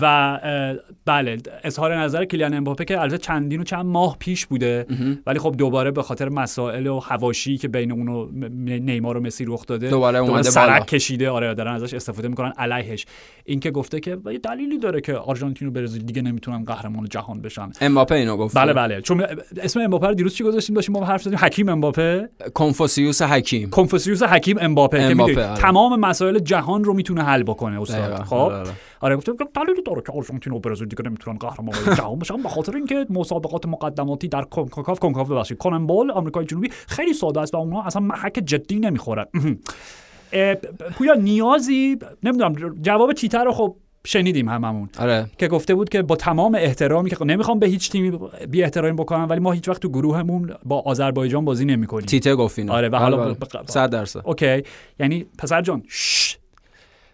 و بله اظهار نظر کیلیان امباپه که البته چندین و چند ماه پیش بوده. ولی خب دوباره به خاطر مسائل و حواشی که بین اون و نیمار و مسی رخ داده دوباره اومده سرک بالا. کشیده. آره دارن ازش استفاده می‌کنن علیهش. این که گفته که یه دلیلی داره که آرژانتین و برزیل دیگه نمی‌تونن قهرمان جهان بشن. امباپه اینو گفت بله بله. چون اسم امباپه رو دیروز چی گذاشتیم؟ داشتیم ما حرف زدیم حکیم امباپه. کنفوسیوس حکیم. کنفوسیوس حکیم امباپه. که امباپه، می‌دونی آره. تمام مسائل جهان رو می‌تونه حل بکنه استاد. خب؟ آره، آره. آره گفتم که دلیلی داره که آرژانتین و برزیل دیگه نمی‌تونن قهرمان جهان بشن. به خاطر اینکه مسابقات مقدماتی در کنکاکاف کنکاف ببخشید کننبال آمریکای جنوبی خیلی ساده است و اونها اصلا محک جدی نمی‌خورن. پویا نیازی نمی‌دونم جواب تیتر رو خب شنیدیم هممون آره که گفته بود که با تمام احترامی که نمی‌خوام به هیچ تیمی بی احترامی بکنم ولی ما هیچ وقت تو گروهمون با آذربایجان بازی نمی‌کنیم تیته گفت اینو آره، و بله، حالا بله. ب- ب- 100 درصد اوکی یعنی پسر جان شش.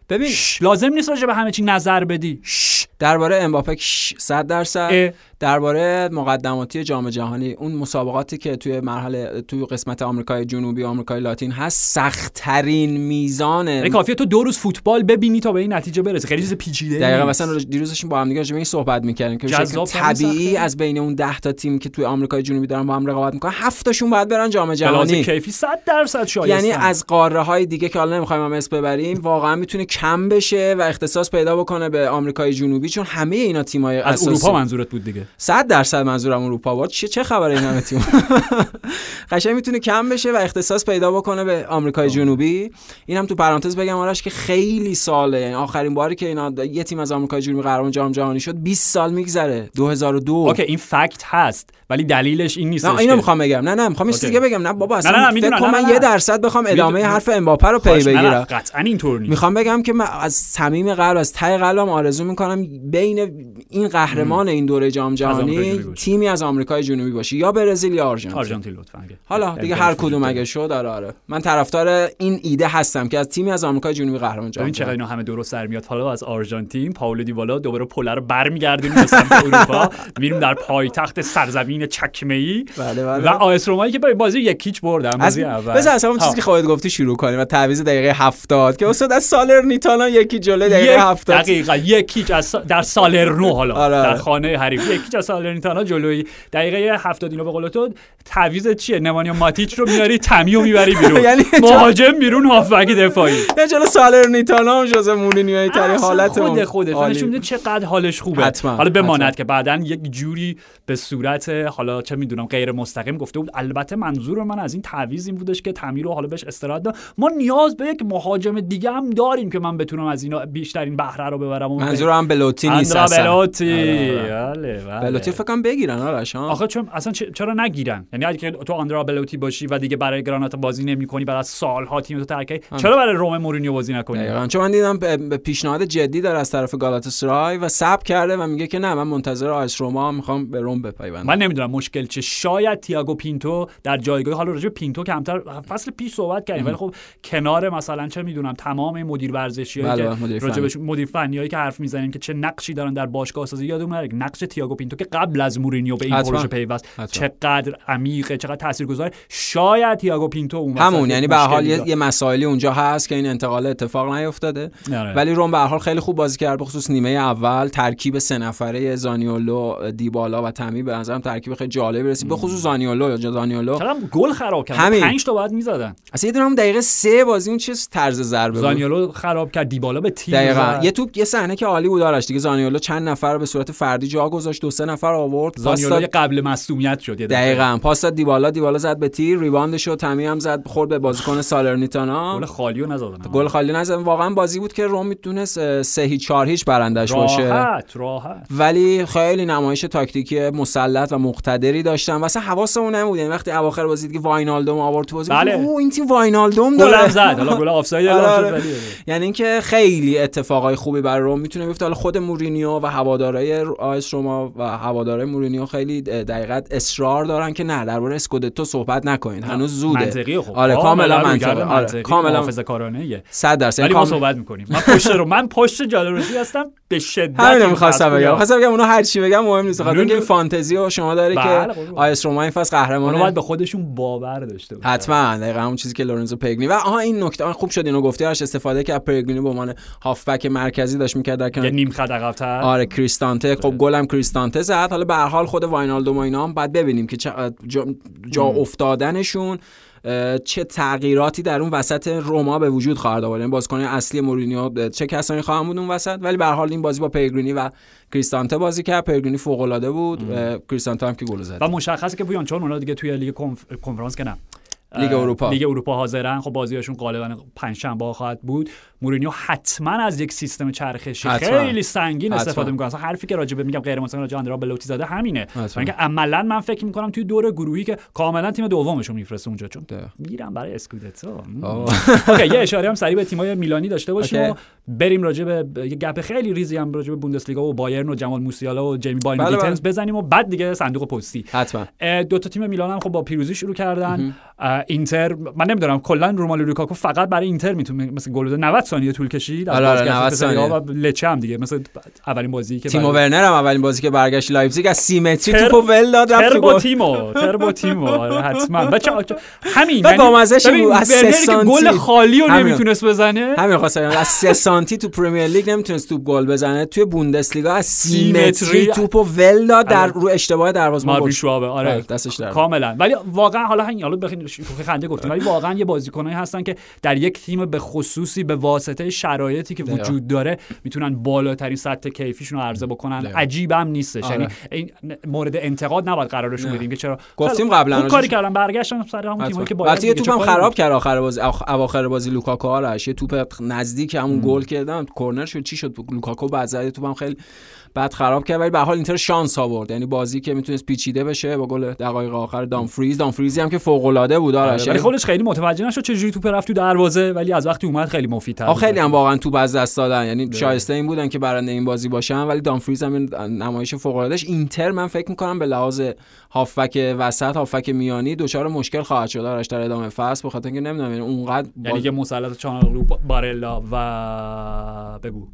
ببین شش. لازم نیست راجع به همه چی نظر بدی شش. درباره امباپه 100 درصد. درباره مقدماتی جام جهانی اون مسابقاتی که توی مرحله توی قسمت آمریکای جنوبی و آمریکای لاتین هست سختترین میزان یعنی کافیه تو دو روز فوتبال ببینی تا به این نتیجه برسی خیلی چیز پیچیده دقیقا. مثلا دیروز داشتیم با هم دیگه راجع صحبت می‌کردیم که طبیعی. از بین اون 10 تا تیم که توی آمریکای جنوبی دارن با هم رقابت می‌کنن هفتاشون باید برن جام جهانی کیفی 100 درصد شایسته یعنی از قاره های دیگه که حالا نمی‌خوایم هم اسم ببریم واقعا می‌تونه کم بشه و اختصاص پیدا بکنه به آمریکای جنوبی چون همه اینا تیمای از اساسی اروپا منظورت بود دیگه. 100 درصد منظورم اروپا بود. چه چه خبره این همه تیم؟ قشنگ می‌تونه کم بشه و اختصاص پیدا بکنه به آمریکای جنوبی. این هم تو پرانتز بگم آرش که خیلی ساله. یعنی آخرین باری که اینا یه تیم از آمریکای جنوبی قهرمان جام جهانی شد 20 سال میگذره. 2002 OK این fact هست ولی دلیلش این نیست نه اینو می‌خوام بگم. نه نه می‌خوام چیز. دیگه بگم. نه بابا اصلا نه، نه، فکر می‌دونم. کن نه، من نه، یه. درصد بخوام ادامه می‌دونم. حرف امباپه رو پی بگیرم. قطعا اینطور نیست. می‌خوام بگم که من از صمیم قلب از ته قلبم آرزو می‌کنم بین این قهرمان این دوره جام جهانی تیمی از آمریکای جنوبی باشه یا برزیل یا آرژانتین. آرژانتین لطفا حالا دیگه هر کدوم اگه شد آره آره. من طرفدار این ایده هستم که از تیمی از آمریکای جنوبی قهرمان جام چقدر اینا همه درست سر میاد. حالا از آرژانتین پائولو دیبالا دوباره پل رو برمیگردونیم به سمت اروپا. میریم در پایتخت سرزمین چکمه ای بله بله. و آیس رومایی که بازی یکیچ بردن بازی اول. بذار اصلا چیزی که خودت گفتی شروع کنیم و تعویض دقیقه 70 که استاد از سالرنیتانا یکی جلوی دقیقه 70 دقیقاً یکیچ از در سالرنو حالا آره. در خانه حریف یکیچ از سالرنیتانا جلوی دقیقه 70 اینا به قول تو تعویض چیه؟ نمانیا ماتیچ رو میاری تمیو می‌بری بیرون. یعنی مهاجم بیرون هافبک دفاعی. نه جلو سالرنیتانا هم جوز مورینیوی تری حالت خود خود. نشون میده چقدر حالش خوبه. حالا بماند. که بعدا یک جوری به صورت حالا چه می‌دونم غیر مستقیم گفته بود. البته منظور من از این تعویض این بودش که تمیر رو حالا بهش استراحت داد. ما نیاز به یک مهاجم دیگه هم داریم که من بتونم از اینا بیشترین بهره رو ببرم اون منظور هم بلوتی نیست اصلا. بلوتی. آره، آره. بله بله. بلوتی فکر کنم بگیرن آرش ها؟ آخه چون اصلا چ- چرا نگیرن؟ یعنی اگه تو آندرا بلوتی باشی و دیگه برای گراناتا بازی نمی‌کنی بعد از سالها تیم تو ترک کردی، چرا برای روم مورینیو بازی نکنی دقیقاً چون من دیدم پیشنهاد جدی داره از طرف گالاتاسرای و صبر کرده و میگه که نه من منتظر آ اس روما می‌خوام به روم بپیوندم من نمی‌دونم مشکل چه شاید تییاگو پینتو در جایگاه حالا راجع پینتو کمتر فصل پیش صحبت کردیم ولی خب کنار مثلا چه می‌دونم تمام مدیر ورزشی بله، که. راجع به مدیر فنی هایی که حرف می‌زنیم که چه نقشی دارن در باشگاه سازی یادمون نره نقش تییاگو پینتو که قبل از مورینیو به این. پروژه پیوست. چقدر عمیقه چقدر تاثیرگذاره. شاید تییاگو پینتو اون همون یعنی به حال یه, یه مسائلی اونجا هست که این انتقال اتفاق نیفتاده. آره. ولی روم به حال خیلی خوب بازی کرد به خصوص نیمه اول. ترکیب سه نفره زانیولو دیبالا و تمی به نظرم ترکیب خیلی جالبی رسید. به خصوص زانیولو یا زانیولو. گل خراب کرد. همین. پنج تا باید می‌زدن. اصلا یه دونه هم دقیقه سه بازی اون چه طرز ضربه بود. زانیولو خراب کرد دیبالا به تیم دقیقا. یه توپ یه صحنه که عالی بود آرش. دیگه زانیولو چند نفر رو به صورت فردی جا گذاشت. دو سه نفر آورد. زانیولو قبل مصونیت شد. دقیقا. پاس داد دیبالا دیبالا زد به تیر rebound ش رو تمی هم زد خورد به بازیکن سالرنیتانا. گل خالیو نزدن. گل خالی نزد واقعا بازی بود که روم می‌تونست سه هیچ چهار هیچ برندش باشه. راحت راحت. ولی خیلی نمایش تاکتیکی مسلط و مقتدری داشتن. واسه حواسمون نبود. یعنی وقتی اواخر بازی دیگه واینالدوم آورد تو بازی بله. اوه این تیم واینالدوم گل داره. زد. حالا گل آفساید آره، اعلام آره. یعنی اینکه خیلی اتفاقای خوبی برای روم می‌تونه بیفته. حالا خود مورینیو و هوادارهای آ اس روما و هوادارهای مورینیو خیلی دقیقت اصرار دارن که نه درباره اسکودتو صحبت نکنید هنوز زوده. منطقی خب آره کاملا منطقی منطقی. آره کاملا محافظه کارانه 100 درصد. ولی ما صحبت می‌کنیم. من پشت رو من پشت جالروزی هستم به شدت همین رو می‌خواستم بگم. رو. می‌خواستم بگم اونا هر چی بگم مهم نیست. خاطر اینکه این فانتزی و شما داره بله، که قربان. آیس روما این فصل قهرمانه باید به خودشون باور داشته باشن. حتما. دقیقا همون چیزی که لورنزو پرگنی و آها این نکته خوب شد اینو گفتی. آرش استفاده که از پرگنی به عنوان هافبک مرکزی داشت می‌کرد در کنار نیم خط عقب‌تر. آره کریستانته. خب گلم کریستانته زد. حالا به هر حال خود واینالدوم و اینا هم بعد ببینیم که جا, جا افتادنشون چه تغییراتی در اون وسط روما به وجود خواهد آورد؟ یعنی بازیکن اصلی مورینیو چه کسانی خواهند بود اون وسط؟ ولی به حال این بازی با پیگرینی و کریستانته بازی کرد. پیگرینی فوق العاده بود کریستانته هم که گل زد. و مشخصه که پویان چون اونا دیگه توی لیگ کنف... کنفرانس که نه. لیگ اروپا. لیگ اروپا حاضرن خب بازیاشون غالبا پنج شنبه خواهد بود مورینیو حتما از یک سیستم چرخشی حتما. خیلی سنگین حتما. استفاده می‌کنه اصلا حرفی که راجع به میگم غیر راجع به اندرا بلوتی زده همینه. اینکه عملا من فکر می‌کنم توی دور گروهی که کاملا تیم دومشون میفرسته اونجا چون ده. میرم برای اسکودتو. OK یه اشاره هم سریع به تیمای میلانی داشته باشیم بریم راجع به یه گپ خیلی ریزی هم راجع به بوندسلیگا و بایرن و جمال موسیالا و جیمی باین بله، بله. بزنیم و بعد دیگه صندوق پستی حتما دو تا تیم میلان هم خب با پیروزی شروع کردن اینتر من نمی‌دونم کلا روملو لوکاکو فقط برای اینتر می‌تونه مثل گل بده 90 ثانیه طول کشید از آره، آره، بازگشت 90 به سری آ ثانیه. و لچه هم دیگه مثل اولین بازی که تیمو ورنر هم اولین بازی که برگشت لایپزیگ از سیمتری تر- توپو ول داد رفت تو تربو گل تیمو تربو تیمو آره، حتما بچه همین بعد یعنی ببین، بود، از سه ورنری که سانتی. گل خالی رو. نمی‌تونست بزنه همین خواستم. از سه سانتی تو پرمیر لیگ نمی‌تونست توپ گل بزنه توی بوندسلیگا از سیمتری سیمتری. توپو ول داد در آره. رو اشتباه دروازه‌بان گل آره دستش در کاملا ولی واقعا حالا همین حالا بخین خنده گفتیم ولی واقعا یه بازیکنایی هستن که در یک تیم به خصوصی به واسطه شرایطی که. وجود داره می‌تونن بالاترین سطح کیفیتشون رو عرضه بکنن دقیقا. عجیبم نیستش آره. یعنی این مورد انتقاد نباید قرارشون. بدیم که چرا گفتیم قبلا راجعش. کاری کردن برگشتن سر همون تیمایی که باید یه توپم خراب؟ کرد آخر بازی اواخر بازی لوکاکو آرش یه توپ نزدیک همون گل کردم کرنر شد چی شد لوکاکو بعد زد توپم خیلی بعد خراب کرد ولی به حال اینتر شانس آورد. یعنی بازی که می‌تونست پیچیده بشه با گل دقایق آخر دامفریز دامفریزی هم که فوق العاده بود آرش ولی خودش خیلی متوجه نشد چجوری توپ رفت تو دروازه ولی از وقتی اومد خیلی مفیدتر آ خیلی هم واقعا توپ از دست دادن. یعنی شایسته این بودن که برنده این بازی باشن ولی دامفریز هم نمایش فوق العاده اینتر من فکر می‌کنم به لحاظ هافبک وسط هافبک میانی دچار مشکل خواهد شد. آرش در ادامه فصل بخاطر اینکه نمی‌دونم یعنی اونقدر یعنی مسلط چانالو بارلا و بگو.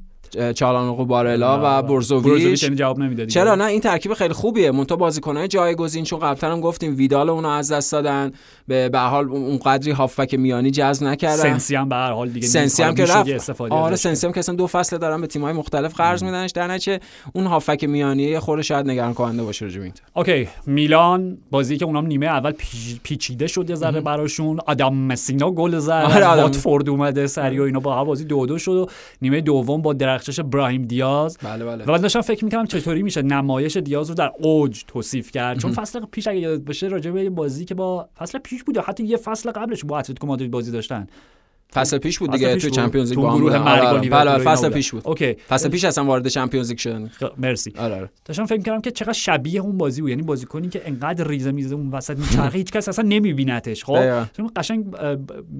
چالانوغو بارلا و برزوویچ. یعنی جواب نمی‌دادی چرا؟ نه این ترکیب خیلی خوبیه. مونتا بازیکنای جایگزین چون قبلا هم گفتیم ویدال اونو از دست دادن. به به حال اون قدری هافبک میانی جذب نکردن. سنسی هم به هر حال دیگه سنسی هم که رفت. آره سنسی هم که اصلا دو فصل دارن به تیم‌های مختلف قرض میدنش. در نتیجه اون هافبک میانی خود شاید نگران کننده باشه راجع به این. OK میلان بازی که اونام نیمه اول پیچیده شد یه ذره براشون. آدم مسینا گل زد آره واتفورد اومده سری و اینا با بازی دو دو شد و نیمه دوم با درخشش براهیم دیاز. بله بله. و داشتم فکر می‌کنم چطوری میشه نمایش دیاز رو در اوج توصیف کرد. چون فصل پیش اگه یاد باشه راجع به بازی که با فصل پیش بود حتی یه فصل قبلش با اتلتیکو مادرید بازی داشتن. فصل پیش بود دیگه تو Champions League تو گروه مرگ بله فصل پیش بود. OK. فصل پیش اصلا وارد Champions League شدن. مرسی. آره آره. داشتم فکر کردم که چقدر شبیه اون بازی بود. یعنی بازیکنی که انقدر ریزه میزه اون وسط میچرخه هیچ کس اصلا نمیبینتش خب؟ چون قشنگ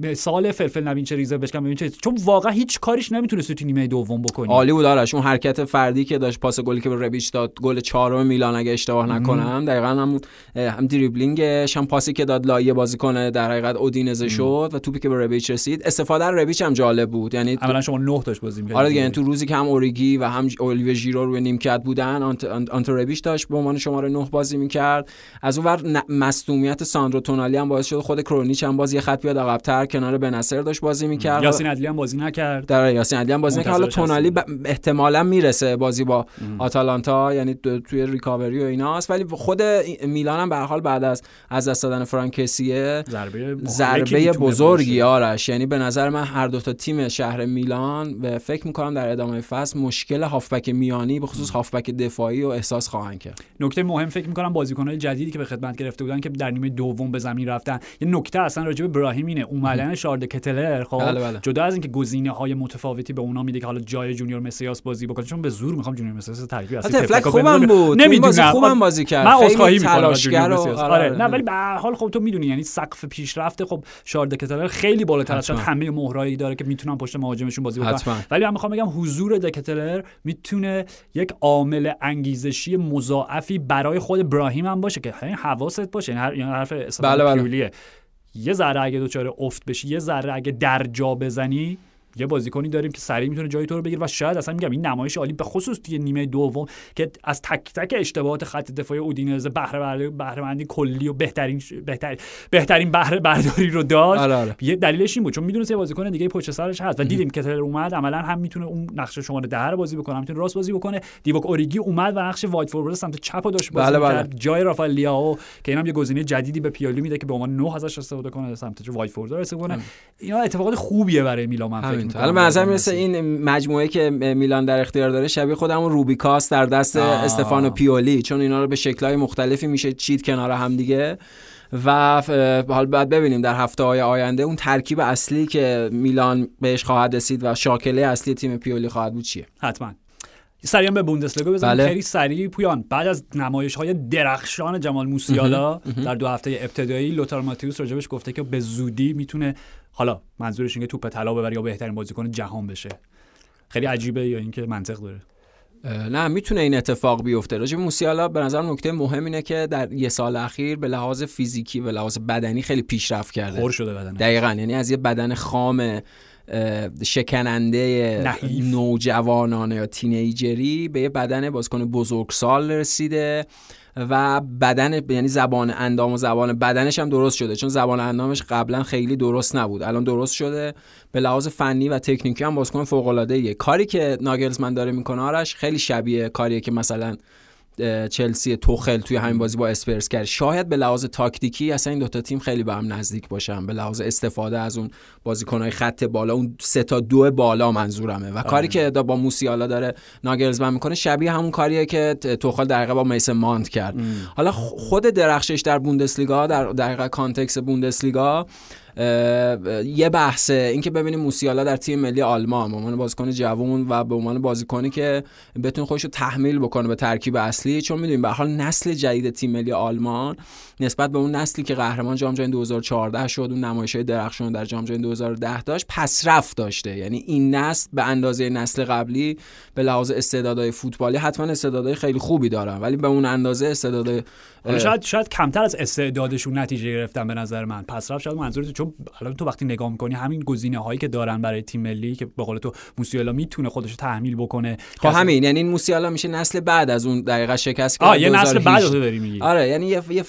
مثال فلفل نبین چه ریزه بشکن ببین چه چون واقعا هیچ کاریش نمی‌تونست تو نیمه دوم بکنی. عالی بود آرش. اون حرکت فردی که داشت پاس گلی که به ربیچ داد گل چهارم میلان اگه اشتباه نکنم دقیقاً هم هم دریبلینگش هم پاسی که داد لای بازیکن در حقیقت اودینزه شد و توپی که به ربیچ رسید. استفاده ربیچ هم جالب بود. یعنی اولا شما نه داشت بازی می‌کردید آره دیگه یعنی تو روزی که هم اوریگی و هم اولیویه ژیرو روی نیمکت بودن آنت آنتوربیش داشت به عنوان شماره 9 بازی می‌کرد. از اون ور مصدومیت ساندرو تونالی هم باعث شد خود کرونیچ هم باز یه خط بیاد عقب‌تر کنار بنصر داشت بازی می‌کرد. یاسین عدلی هم بازی نکرد. در یاسین عدلی هم بازی نکرد. حالا تونالی. احتمالاً می‌رسه بازی با آتالانتا یعنی توی ریکاوری و ایناست. ولی خود میلان هم به هر حال بعد از از دست دادن فرانکسیه ضربه ضربه بزرگی آرش. یعنی به نظر من هر دو تا تیم شهر میلان و فکر می‌کنم در ادامه فصل مشکل هافبک میانی به خصوص هافبک دفاعی و احساس خواهند کرد. نکته مهم فکر می‌کنم بازیکن‌های جدیدی که به خدمت گرفته بودن که در نیمه دوم به زمین رفتن. یه نکته اصلا راجع به ابراهیم اینه. اومدن شارد کتلر خب؟ بله بله. جدا از اینکه گزینه های متفاوتی به اونا میده که حالا جای جونیور مسیاس بازی بکنه چون به زور می‌خوام جونیور مسیاس ترکیب اصلی تفلک خوبم بود. نمی‌دونم. خوبم بازی کرد. من عذرخواهی می‌کنم آره, آره. نه ولی به هر حال خب تو می‌دونی یعنی سقف پیشرفت خب شارد کتلر خیلی بالاتر از همه مهرایی داره که می‌تونن پشت مهاجمشون بازی بکنن. ولی من می‌خوام بگم حضور دکتلر می‌تونه یک عامل انگیزشی مضاعفی برای خود ابراهیم هم باشه که حواست باشه. یعنی, یعنی حرف بله بله. یه ذره اگه دچار افت بشی یه ذره اگه در جا بزنی یه بازیکنی داریم که سریع می‌تونه جای تو رو بگیره و شاید اصلا میگم این نمایش عالی به خصوص توی نیمه دوم که از تک تک اشتباهات خط دفاعی اودینزه بهره بهره مندی کلی و بهترین بهتر بهترین بهره برداری رو داشت. آره آره. یه دلیلش این بود چون می‌دونست یه بازیکن دیگه پشت سرش هست و دیدیم که تلر اومد عملا هم می‌تونه اون نقش شماره ده رو بازی بکنه می‌تونه راست بازی بکنه. دیوک اوریگی اومد و نقش وایت فورورد سمت چپ داشت بازی بله کرد جای رافائل لیاو که اینم یه گزینه جدیدی به پیالی میده که به عنوان 9 ازش استفاده کنه سمت وایت فورورد استفاده کنه. اینا اتفاقات خوبیه برای میلان من فکر می‌کنم مثل این. مجموعه که میلان در اختیار داره شبیه خودمون روبیکاس در دست استفانو پیولی چون اینا رو به شکل‌های مختلفی میشه چید کنار هم دیگه. و حال بعد ببینیم در هفته های آینده اون ترکیب اصلی که میلان بهش خواهد رسید و شاکله اصلی تیم پیولی خواهد بود چیه؟ حتما. سریع به بوندسلیگا بزنیم. بله. خیلی سریع. پویان بعد از نمایش های درخشان جمال موسیالا در دو هفته ابتدایی لوتار ماتیوس راجبش گفته که به زودی می‌تونه حالا منظورش اینه توپ طلا ببره یا بهترین بازیکن جهان بشه. خیلی عجیبه یا اینکه منطق داره؟ نه می‌تونه این اتفاق بیفته. راجع موسیالا به نظر نکته مهم اینه که در یه سال اخیر به لحاظ فیزیکی و لحاظ بدنی خیلی پیشرفت کرده. خور شده بدنه دقیقا یعنی از یه بدن خام شکننده نحیف. نوجوانانه یا تینیجری به یه بدن بازیکن بزرگسال رسیده. و بدن یعنی زبان اندام و زبان بدنش هم درست شده. چون زبان اندامش قبلا خیلی درست نبود. الان درست شده. به لحاظ فنی و تکنیکی هم بازیکن فوق العاده کاری که ناگلزمن داره می‌کنه آرش خیلی شبیه کاریه که مثلا چلسی توخل توی همین بازی با اسپرز کرد. شاید به لحاظ تاکتیکی اصلا این دوتا تیم خیلی به هم نزدیک باشن. به لحاظ استفاده از اون بازیکنهای خط بالا اون سه تا دو بالا منظورمه. و آره. کاری که با موسیالا داره ناگلزمن می‌کنه شبیه همون کاریه که توخل در با میسن مانت کرد. حالا خود درخشش در بوندسلیگا در دقیقه context بوندسلیگا یه بحثه. اینکه ببینیم موسیالا در تیم ملی آلمان به عنوان بازیکن جوون و به عنوان بازیکنی که بتونه خودش رو تحمیل بکنه به ترکیب اصلی. چون می‌دونیم به حال نسل جدید تیم ملی آلمان نسبت به اون نسلی که قهرمان جام جهانی 2014 شد اون نمایش درخشان در جام جهانی 2010 داشت پس رفت داشته. یعنی این نسل به اندازه نسل قبلی به لحاظ استعدادهای فوتبالی حتما استعدادهای خیلی خوبی دارن ولی به اون اندازه استعداد شاید شاید کمتر از استعدادشون نتیجه گرفتن به نظر من. پس رفت شاید منظورت چون الان تو وقتی نگاه می‌کنی همین گزینه هایی که دارن برای تیم ملی که به قول تو موسیالا می‌تونه خودش رو تحمیل بکنه. خب همین یعنی این موسیالا میشه نسل بعد از اون دقیقه شکست که یه نسل بعد تو داری میگی. آره یعنی یه, یه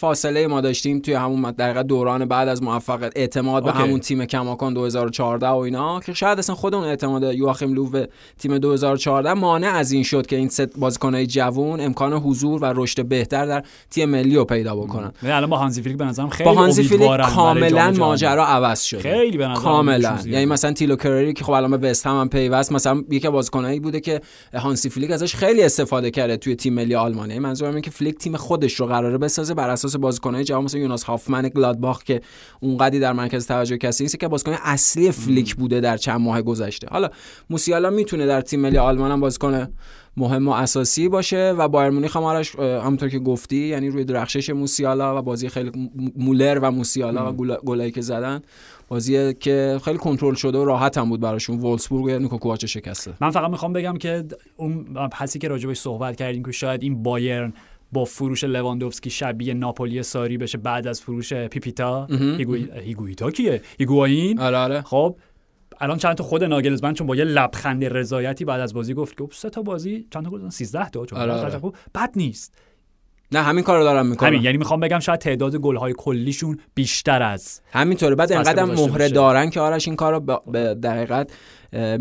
ما داشتیم توی همون دقیقه دوران بعد از موفقیت اعتماد به همون تیم کماکان 2014 و اینا که شاید اصلا خود اون اعتماد یواخیم لوو به تیم 2014 مانع از این شد که این ست بازیکنای جوون امکان حضور و رشد بهتر در تیم ملی رو پیدا بکنن. الان با هانسی فلیک به نظرم خیلی با هانسی فلیک کاملا ماجرا عوض شده. خیلی به نظرم کاملا. یعنی مثلا تیلو کرری که خب الان به وست هم, هم پیوست مثلا یکی بازیکنایی بوده که هانسی فلیک ازش خیلی استفاده کرده توی تیم ملی آلمانی. منظورم اینه که فلیک تیم خودش رو قراره بسازه بر اساس بازیکنای جوان مثل یوناس هافمن گلادباخ که اونقدی در مرکز توجه کسی نیست که بازیکن اصلی فلیک بوده در چند ماه گذشته. حالا موسیالا می‌تونه در تیم ملی آلمان هم بازیکن مهم و اساسی باشه و بایر مونیخ هم آرش همونطور که گفتی یعنی روی درخشش موسیالا و بازی خیلی مولر و موسیالا و گلایی که زدن بازی که خیلی کنترل شده و راحت هم بود براشون. وولفسبورگ یا نیکو شکسته. من فقط می‌خوام بگم که اون پسی که راجبش صحبت کردیم که شاید این بایرن با فروش لواندوفسکی شبیه ناپولی ساری بشه بعد از فروش پیپیتا. هیگویتا کیه؟ هیگواین آره آره. خب الان چند تا خود ناگلزمن چون با یه لبخند رضایتی بعد از بازی گفت که سه تا بازی چند تا گفتن 13 تا چون آره آره. بد نیست. نه همین کار رو دارم می‌کنم. همین یعنی می‌خوام بگم شاید تعداد گل های کلیشون بیشتر از همینطوره. بعد انقدر مهره دارن که آرش این کار رو به دقیقت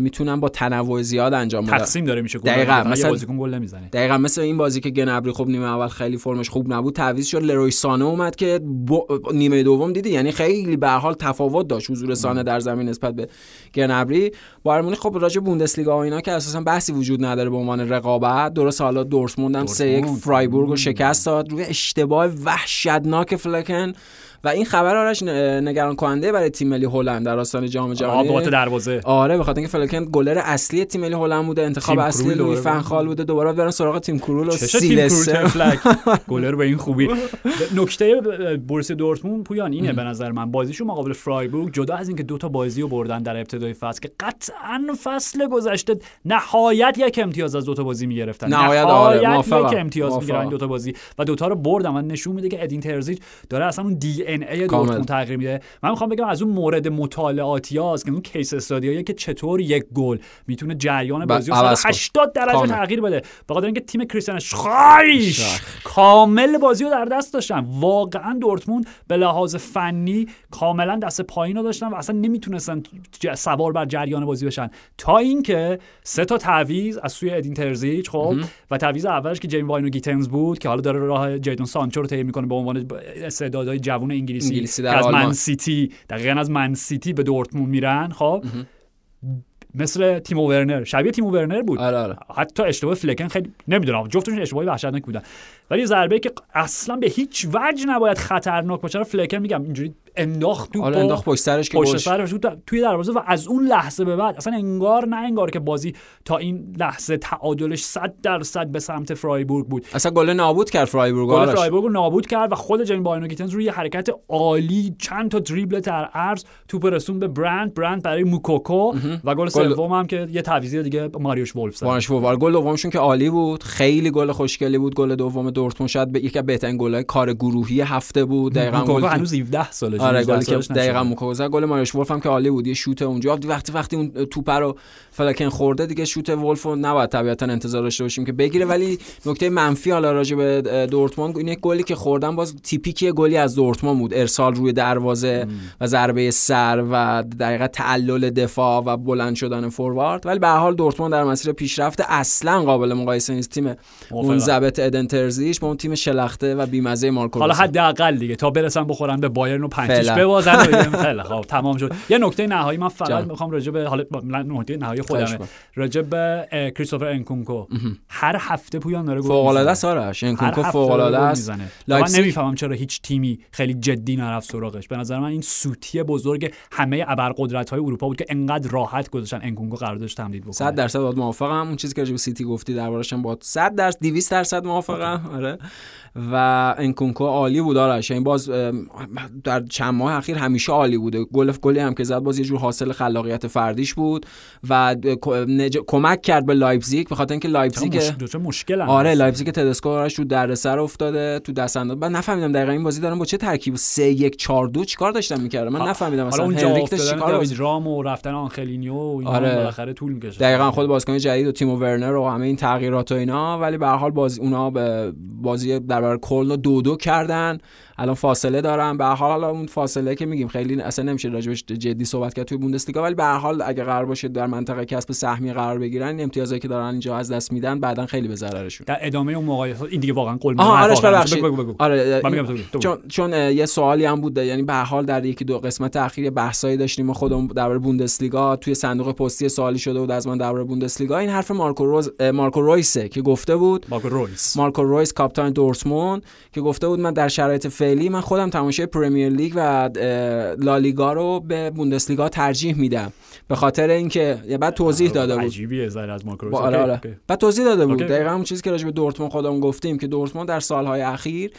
می‌تونن با تنوع زیاد انجام بدن. تقسیم داره میشه دقیقاً مثلا بازیکن گل نمی‌زنه. دقیقاً مثل این بازی که گنبری خب نیمه اول خیلی فرمش خوب نبود تعویض شد. لروی سانه اومد که نیمه دوم دیدی؟ یعنی خیلی به حال تفاوت داشت. حضور سانه در زمین نسبت به گنبری بایرن خب راجع بوندسلیگا و اینا که اساسا بحثی وجود نداره به عنوان رقابت. درست حالا دورتموند هم 3 1 فرایبورگ رو شکست داد. روی اشتباه وحشتناک فلکن و این خبر آرش نگران کننده برای تیم ملی هلند در آستانه جام جهانی. آبات دروازه. آره به خاطر اینکه فلکن گلر اصلی تیم ملی هلند بوده انتخاب اصلی لوی فنخال بوده دوباره برن سراغ تیم کرول و سیلستر گلر به این خوبی. نکته بوروسیا دورتموند پویان اینه به نظر من. بازیشون مقابل فرایبورگ جدا از اینکه دو تا بازی رو بردن در ابتدای فصل که قطعا فصل گذشته نهایت یک امتیاز از دو تا بازی می‌گرفتن. نهایت, آره یک امتیاز می‌گیرن دو تا بازی. و دو تا رو بردن و نشون میده که ادین ترزیچ داره اصلا اون DNA دورتموند تغییر میده. من می‌خوام بگم از اون مورد مطالعاتی هاست که اون case study هایی که چطور یک گل می‌تونه جریان بازی رو 180 درجه کامل. تغییر بده. به خاطر اینکه تیم کریستیان اشترایش کامل بازی رو در دست داشتن. واقعا دورتموند به لحاظ فنی کاملا دست پایین رو داشتن و اصلا نمی‌تونستن سوار بر جریان بازی بشن. تا اینکه سه تا تعویض از سوی ادین ترزیچ خب و تعویض اولش که جیمی باینو گیتنز بود که حالا داره راه جیدون سانچو رو طی می‌کنه به عنوان استعدادهای جوان انگلیسی, انگلیسی در که از من سیتی دقیقا از من سیتی به دورتموند میرن خب؟ مثل تیمو ورنر. شبیه تیمو ورنر بود. آره آره. حتی اشتباه فلکن خیلی نمی‌دونم جفتشون اشتباهی وحشتناک بودن. ولی ضربه که اصلا به هیچ وجه نباید خطرناک باشه. فلکن میگم اینجوری انداخت تو انداخت پشت سرش که پشت سرش توی دروازه و از اون لحظه به بعد اصلا انگار نه انگار که بازی تا این لحظه تعادلش 100 درصد به سمت فرایبورگ بود. اصلا گل نابود کرد فرایبورگ گل فرایبورگ نابود کرد و خود جیمی باینو گیتنز روی حرکت عالی چند تا دریبل در عرض توپ رسون به برند. برند برای موکوکو و گل سوم هم که یه تعویضی دیگه ماریوس ولف زد. ماریوس گل دومشون که عالی بود. خیلی گل خوشگلی بود. گل دوم دورتموند شاید به یکی از بهترین گل‌های کار گروهی هفته بود. دقیقاً گل هنوز 17 سالشه آره گلی که دقیقاً موکوزا گل ماریوس ولف هم که عالی بود یه شوت اونجا. وقتی وقتی اون توپ رو فلکن خورده دیگه شوت ولف رو نباید طبیعتا انتظار داشته باشیم که بگیره. ولی نکته منفی حالا راجع به دورتموند اینه گلی که خوردن باز تیپیکی گلی از دورتموند بود. ارسال روی دروازه و ضربه سر و دقیقه تعلل دفاع و بلند شدن فوروارد. ولی به حال دورتموند در مسیر پیشرفت اصلا قابل مقایسه نیست. تیم منضبط ادن هیچ با اون تیم شلخته و بیمزه مارکو حالا. حداقل دیگه. تا برسن بخورن به بایرن و و بگیم خیلی خب تمام شد. یه نکته نهایی من فقط. می‌خوام راجع به حالا نکته نهایی خودمه. راجع به کریستوفر انکونکو. هر هفته پویان داره فوق العاده. است آرش. انکونکو فوق العاده است. من نمی‌فهمم چرا هیچ تیمی خیلی جدی نرفت سراغش. به نظر من این سوتی بزرگ همه ابرقدرت های اروپا بود که انقدر راحت گذاشتن انکونکو قراردادش تمدید بکنه. 100 درصد موافقم. اون چیزی که راجع به سیتی گفتی دربارش هم با 100 درصد 200 درصد موافقم. آره. و انکونکو عالی بود آرش. این باز ام، در چند ماه اخیر همیشه عالی بوده. گل گلی هم که زد باز یه جور حاصل خلاقیت فردیش بود و نج- کمک کرد به لایپزیگ به خاطر اینکه لایپزیگ مش... مشکل هم آره. لایپزیگ تدسکو آرش تو دردسر افتاده تو دست انداز. من نفهمیدم دقیقا این بازی دارم با چه ترکیب 3 1 4 2 چیکار داشتن می‌کردم؟ من نفهمیدم مثلا هنریک داشت چیکار رام و رفتن آنخلینیو و اینا آره. بالاخره طول می‌کشه. دقیقا خود بازیکن جدید و تیمو ورنر و همه این تغییرات و اینا ولی به هر حال باز اونا به بازی در برابر کلن دو دو کردن. الان فاصله دارن به حال حالا اون فاصله که میگیم خیلی اصلا نمیشه راجبش جدی صحبت کرد توی بوندسلیگا ولی به حال اگه قرار باشه در منطقه کسب سهمیه قرار بگیرن امتیازایی که دارن اینجا از دست میدن بعدا خیلی به ضررشون. در ادامه اون مقایسه این دیگه واقعا قول آره بگو. چون چون یه سوالی هم بود یعنی به حال در یکی دو قسمت اخیر بحثایی داشتیم ما خودمون درباره بوندسلیگا توی صندوق پستی سوالی شده بود از من درباره بوندسلیگا. این حرف مارکو روز مارکو رویسه که گفته بود مارکو رویس. مارکو رویس کاپیتان دورتموند که گفته بود من در شرایط فعلی من خودم تماشای پرمیر لیگ و لالیگا رو به بوندسلیگا ترجیح میدم. به خاطر اینکه یه بعد توضیح داده بود. عجیبیه از با آره آره. بعد توضیح داده بود. دقیقا همون چیزی که راجع به دورتموند خودمون گفتیم که دورتموند در سالهای اخیر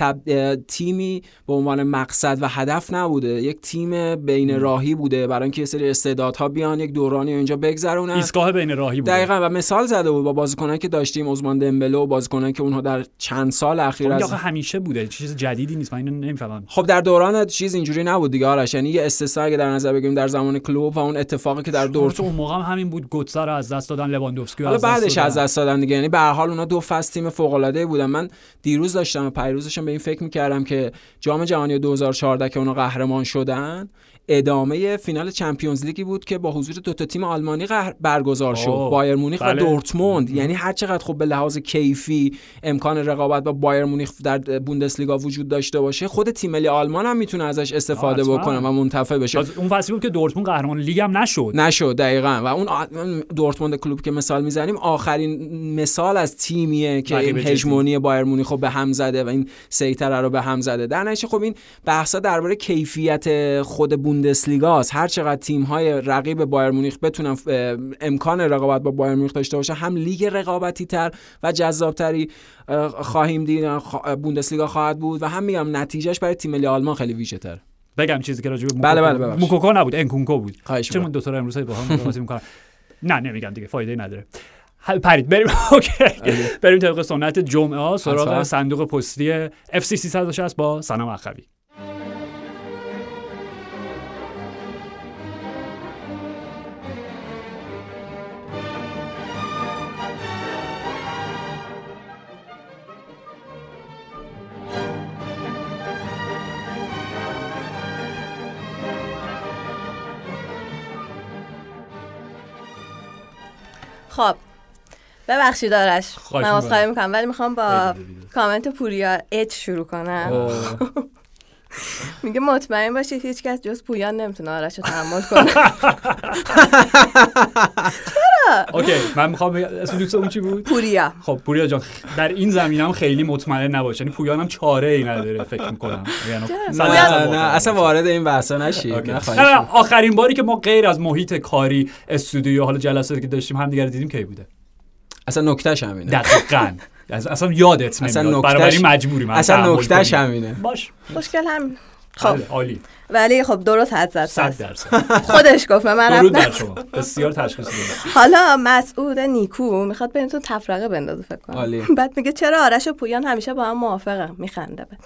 تب... تیمی به عنوان مقصد و هدف نبوده. یک تیم بین راهی بوده. برای اینکه سری استعدادها بیان یک دورانی اینجا بگذرونن. ایستگاه بین راهی بود دقیقا و مثال زده بود با بازیکنایی که داشتیم عثمان دمبله و بازیکنایی که اونها در چند سال اخیر خب از همیشه بوده. چیز جدیدی نیست. من اینو نمی‌فهمم. خب در دوران چیز اینجوری نبود دیگه. آرش یعنی یه استثنا اگه در نظر بگیریم در زمان کلوب و اون اتفاقی که در دورتموند اون موقع هم همین بود. گوتسا رو از دست دادن لواندوفسکی حالا از دست بعدش دادن. از دست دادن دیگه. یعنی به هر حال اونا دو فصل تیم فوق العاده بودن. من دیروز داشتم و پیروزشم به این فکر می‌کردم که جام جهانی 2014 که اونا قهرمان شدن ادامه فینال چمپیونز لیگی بود که با حضور دو تا تیم آلمانی قهر- برگزار شد. بایر مونیخ بله. و دورتموند یعنی هر چقدر خب به لحاظ کیفی امکان رقابت با بایر مونیخ در بوندسلیگا وجود داشته باشه خود تیم ملی آلمان هم می‌تونه ازش استفاده. بکنه و منتفع بشه. اون فصلی بود که دورتموند قهرمان لیگ هم نشد. نشد دقیقا. و اون آ- دورتموند کلوب که مثال می‌زنیم آخرین مثال از تیمیه که این. هژمونی بایر مونیخ به هم زده و این سیطره رو به هم زده. در نتیجه خب این بحثا درباره کیفیت خود بوندسلیگاست هر چقدر تیم های رقیب بایر مونیخ بتونن امکان رقابت با بایر مونیخ داشته باشه هم لیگ رقابتی تر و جذابتری اه، خواهیم دید بوندسلیگا خواهد بود و هم میگم نتیجهش برای تیم ملی آلمان خیلی ویژه تر بگم چیزی که راجع به بله، بله، ببخشید. موکوکو نبود انکونکو بود. چون می‌کنم. دو تا رو امروز با هم بازی می‌کنن نه نمیگم دیگه فایده نداره. پرید بریم. OK. بریم طبق سنت جمعه ها سراغ. صندوق پستی FC 360 با سنم اخوی. خب ببخشید آرش من می‌کنم. خواهی می‌کنم ولی می‌خوام با. کامنت پوریا اچ شروع کنم میگه مطمئن باشید هیچ کس جز پویان نمی‌تونه آرش رو تحمل کنه. اوکی من می‌خوام اسم دوست اون چی بود؟ پوریا. خب پوریا جان در این زمینه هم خیلی مطمئن نباش. یعنی پویانم چاره ای نداره فکر می‌کنم. یعنی چرا؟ نه اصلا وارد این بحثا نشید. آخرین باری که ما غیر از محیط کاری استودیو حالا جلساتی که داشتیم همدیگه رو دیدیم کی بوده؟ اصلا نکتهش همینه دقیقاً. از- اصلا یادت اصلا نمیاد. نکتهش- بنابراین مجبوریم اصلا نکتهش همینه. باش. خوشگل هم خب. بله، عالی. ولی خب درست حد زد 100 پس. درصد. خودش گفت من درود بر شما. بسیار تشخیص داده حالا مسعود نیکو می‌خواد بینتون تفرقه بندازه فکر کنم. بعد میگه چرا آرش و پویان همیشه با هم موافقم میخنده بعد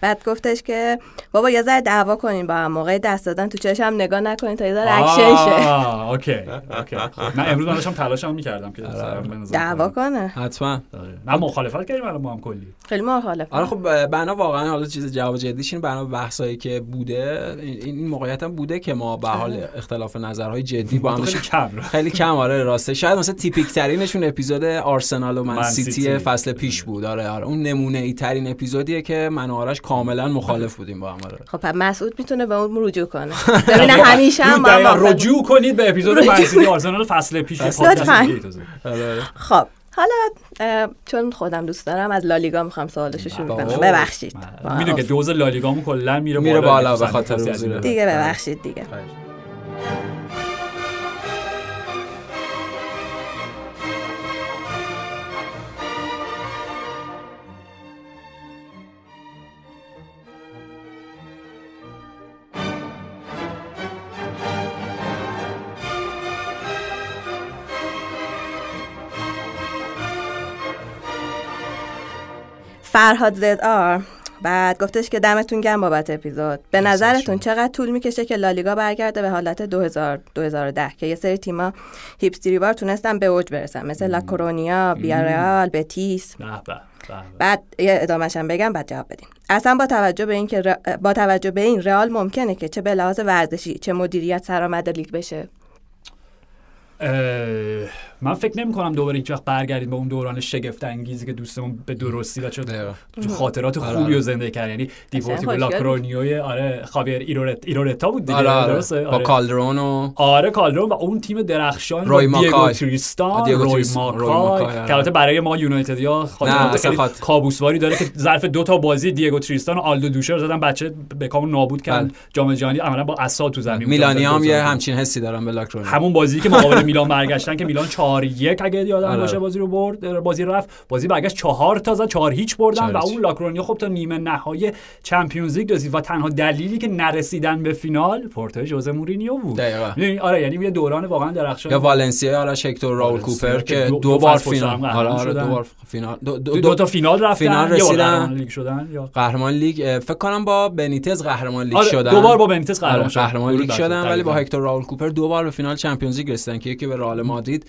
بعد گفتش که بابا یه ذره دعوا کنین با هم موقع دست دادن تو چشم نگاه نکنین تا یه ذره اکشن شه. آه، OK OK. من امروز من داشتم تلاشم می‌کردم که بنزن دعوا کنم. کنه. حتما. آره. نه مخالفت کردیم الان ما هم کلی. خیلی مخالف آره خب بنا واقعا حالا چیز جواب جدیش این بنا بحثایی که بوده این این موقعیت هم بوده که ما به حال اختلاف نظرهای جدی با هم. کم. خیلی کم آره راسته شاید مثلا تیپیک ترینشون اپیزود آرسنال و من سیتی سیتی. فصل پیش بود. آره آره. اون نمونه ای ترین اپیزودیه که من و آرش کاملا مخالف بودیم با هم خب مسعود می‌تونه به اون رجوع کنه. ببینه همیشه هم رجوع کنید به اپیزود. منسیتی آرسنال فصل پیش تازه. آره، آره. خب حالا چون خودم دوست دارم از لالیگا می‌خوام سوالشو شروع کنم. ببخشید. می‌دونی که دوز لالیگامون کلا میره میره بالا. به خاطر دیگه ببخشید دیگه. فرهاد زد. آر بعد گفتش که دمتون گرم بابت اپیزود. به نظرتون چقدر طول می‌کشه که لالیگا برگرده به حالت 2000 2010 که یه سری تیما هیپستری بار تونستن به اوج برسن. مثل لاکورونیا بیارال بتیس. بعد یه ادامهش هم بگم بعد جواب بدین. اصلا با توجه به این که ر- با توجه به این رئال ممکنه که چه به لحاظ ورزشی چه مدیریت سرآمد لیگ بشه؟ من فکر نمی کنم دوباره هیچ وقت برگردیم به اون دوران شگفت انگیزی که دوستمون به درستی و چه دقیقاً. خاطرات آره، خوبی آره. رو زنده کرد یعنی دیپورتیو. لاکرونیوی آره خاویر ایرورت ایروتا بود دیگه آره آره درسته با آره. کالدرون و آره کالدرون و اون تیم درخشان روی دیگو. تریستان دیگو روی ماکای آره. که البته برای ما یونایتد یا خاطرات کابوس‌واری داره که ظرف دو تا بازی دیگو تریستان و آلدو دوشر زدن بچه بکامو نابود کردن بله. جام جهانی عملا با عصا تو زمین میلانی هم یه. همچین حسی دارن به لاکرون همون بازی که مقابل میلان برگشتن که میلان 4 1 اگه یادم آره. باشه بازی رو برد بازی رفت بازی برگشت 4 تا زد 4 هیچ بردن چهار و. اون لاکرونیا خب تا نیمه نهایی Champions League رسید و تنها دلیلی که نرسیدن به فینال پورتو ژوزه مورینیو بود دقیقاً. می‌دونی؟ آره یعنی یه دوران واقعا درخشان یا والنسیا آرش هکتور راول کوپر که دو- بار فینال آره آره. دو بار فینال دو, تا فینال رفتن فینال رسیدن. لیگ شدن یا قهرمان لیگ فکر کنم با بنیتز قهرمان لیگ آره شدن دوبار با بنیتس قهرمان آره، شدن قهرمان لیگ شدن شد. ولی با. هکتور راول کوپر دو بار به فینال Champions League رسیدن که یکی به رئال مادرید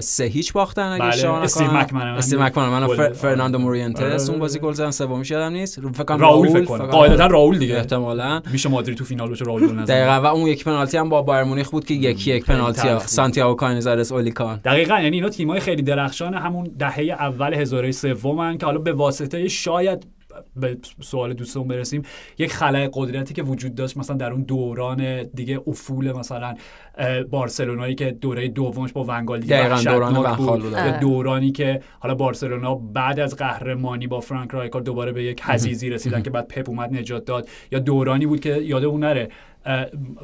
سه هیچ باختن اگه بله، استیو مکمنمن. استیو گل- فر- فرناندو. مورینتس آره. اون بازی گل زدن سومیش یادم نیست. فکر کنم راول فکر کنم. قاعدتا راول دیگه. احتمالاً. میشه مادرید تو فینال باشه راول گل نزنه. دقیقا. و اون یک پنالتی هم با بایر مونیخ بود که یکی یک پنالتی. سانتیاگو کانیزارس اولی کان دقیقا. یعنی اینا تیمای خیلی درخشان همون دهه اول هزاره سومن که حالا به واسطه شاید به سوال دوستمون برسیم یک خلای قدرتی که وجود داشت مثلا در اون دوران دیگه افول مثلا بارسلونایی که دوره دومش با ونگال دیگه دقیقاً، دوران ونخال بود. یا آره. دورانی که حالا بارسلونا بعد از قهرمانی با فرانک رایکارد دوباره به یک حضیضی رسیدن که بعد پپ اومد نجات داد یا دورانی بود که یادمون نره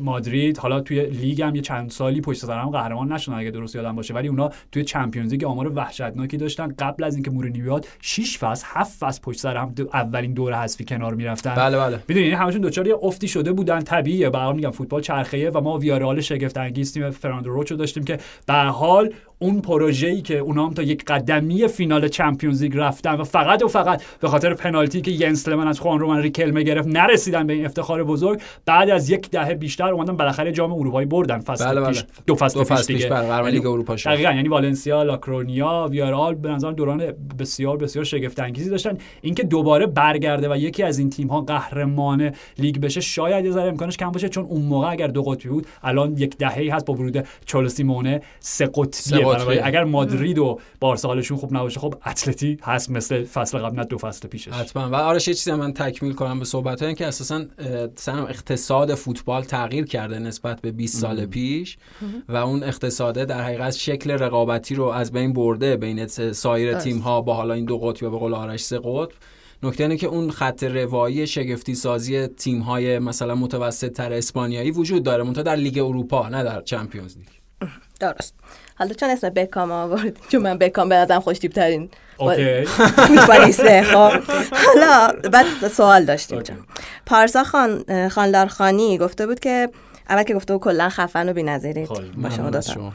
مادرید حالا توی لیگ هم یه چند سالی پشت سر هم قهرمان نشدن اگه درست یادم باشه. ولی اونا توی Champions League آمار وحشتناکی داشتن. قبل از اینکه مورینیو بیاد 6 فصل 7 فصل پشت سر هم دو- اولین دوره حذفی کنار می‌رفتن. بله بله. می‌دونی یعنی همشون دچار یه افتی شده بودن. طبیعیه. به هر حال میگم فوتبال چرخه‌ایه و ما ویارال شگفت انگیز تیم فرناندو روچو داشتیم که به حال اون پروژه‌ای که اونا هم تا یک قدمی فینال Champions League رفتن و فقط و فقط به خاطر پنالتی که ینس لمن از خوان رومن ریکلمه گرفت نرسیدن به این افتخار بزرگ بعد از یک دهه بیشتر اومدن بالاخره جام اروپایی بردن فصل بله، بله. پیش دو فصل, دو فصل پیش پیش دیگه بر قهرمان یعنی لیگ اروپا شد دقیقا یعنی والنسیا لاکرونیا ویارال به نظر دوران بسیار بسیار شگفت انگیزی داشتن اینکه دوباره برگرده و یکی از این تیم ها قهرمان لیگ بشه شاید یه ذره امکانش کم باشه چون اون موقع اگر دو قطبی بود الان یک دهه‌ای هست با ورود چولو سیمونه سه قطبیه. بنابراین اگر مادرید و بارسا حالشون خوب نباشه خب اتلتی هست مثل فصل قبل نه دو فصل پیشش. حتما. و آرش یه چیزی هم من تکمیل کنم به صحبت این که اساسا سنم اقتصاد فوتبال تغییر کرده نسبت به 20 سال پیش و اون اقتصاده در حقیقت شکل رقابتی رو از بین برده بین سایر. تیم ها با حالا این دو قطب یا به قول آرش سه قطب. نکته اینه که اون خط روایی شگفتی سازی تیم های مثلا متوسط تر اسپانیایی وجود داره منتها در لیگ اروپا نه در چمپیونز لیگ. درست. حالا چون اسم بکام آورد چون من بکام به نظرم خوش ترین اوکی. فوتبالیسته خب. حالا بعد سوال داشتیم پارسا خان خاندار خانی گفته بود که اول که گفته بود کلا خفن و بی‌نظیرید. خب، با شما دوتا.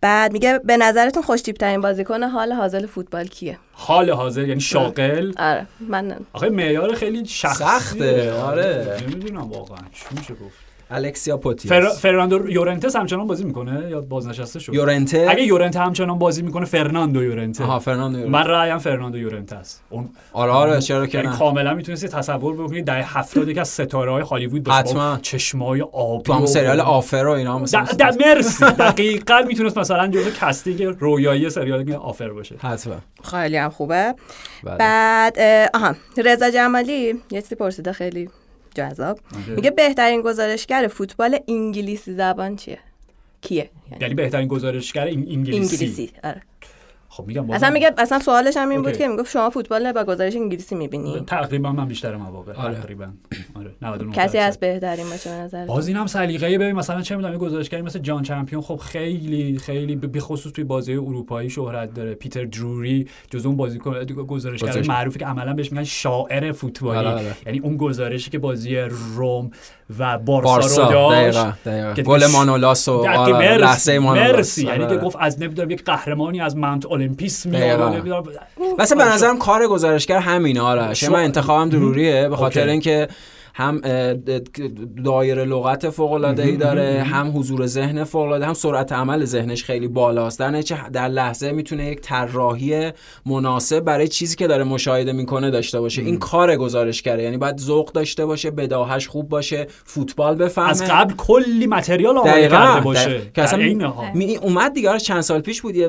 بعد میگه به نظرتون خوش ترین بازیکن حال حاضر فوتبال کیه؟ حال حاضر یعنی شاغل. آره من آخه معیار خیلی شخصی سخته، آره. نمی‌دونم واقعا چی میشه گفت. الکسیا پوتیاس فر... فرناندو یورنتس همچنان بازی می‌کنه؟ یا بازنشسته شد؟ یورنته اگه یورنته همچنان بازی می‌کنه فرناندو یورنته آها فرناندو یورنته. من رأیم فرناندو یورنته است. اون آره آره چرا که یعنی نه. کاملا می‌تونستی تصور بکنی در هفتاد یک از ستاره های هالیوود باشه حتما. چشمای آبی تو هم سریال Offer و اینا هم مثلا د- د- مرسی. دقیقا می‌تونست مثلا جزو casting رویایی سریال Offer باشه. حتما. خیلی هم خوبه. بله. بعد آها رضا جمالی یه چیزی پرسیده خیلی. جذاب. میگه بهترین گزارشگر فوتبال انگلیسی زبان چیه؟ کیه؟ یعنی یعنی بهترین گزارشگر انگلیسی, انگلیسی. آره. خب میگم بازم اصلا میگه اصلا سوالش هم این بود. که می‌گفت شما فوتبال با گزارش انگلیسی می‌بینی؟ تقریبا من بیشتر مواقع آره. تقریبا. آره 99 کسی. از بهترین باشه به نظر باز این هم سلیقه ببین مثلا چه می‌دونم گزارشگری مثل جان چمپیون خب خیلی خیلی به خصوص توی بازی اروپایی شهرت داره. پیتر دروری جزو اون بازیکن گزارشگر گزارش- معروفی که عملا بهش میگن شاعر فوتبالی. آره، آره. یعنی اون گزارشی که بازی روم و بارسا, بارسا رو داشت گل مانولاس و آره، لحظه مانولاس. مرسی. یعنی. که گفت از نمی‌دونم یک قهرمانی از مانت اولمپیس میاد مثلا به نظرم کار گزارشگر همینه آرش شو- من انتخابم ضروریه به خاطر. اینکه هم دایره لغت فوق العاده ای داره هم حضور ذهن فوق العاده هم سرعت عمل ذهنش خیلی بالاست در نتیجه در لحظه می‌تونه یک طراحی مناسب برای چیزی که داره مشاهده می‌کنه داشته باشه این کار گزارشگره یعنی باید ذوق داشته باشه بداهش خوب باشه فوتبال بفهمه از قبل کلی متریال آماده. کرده باشه. که اصلا. می اومد دیگه آره چند سال پیش بود یه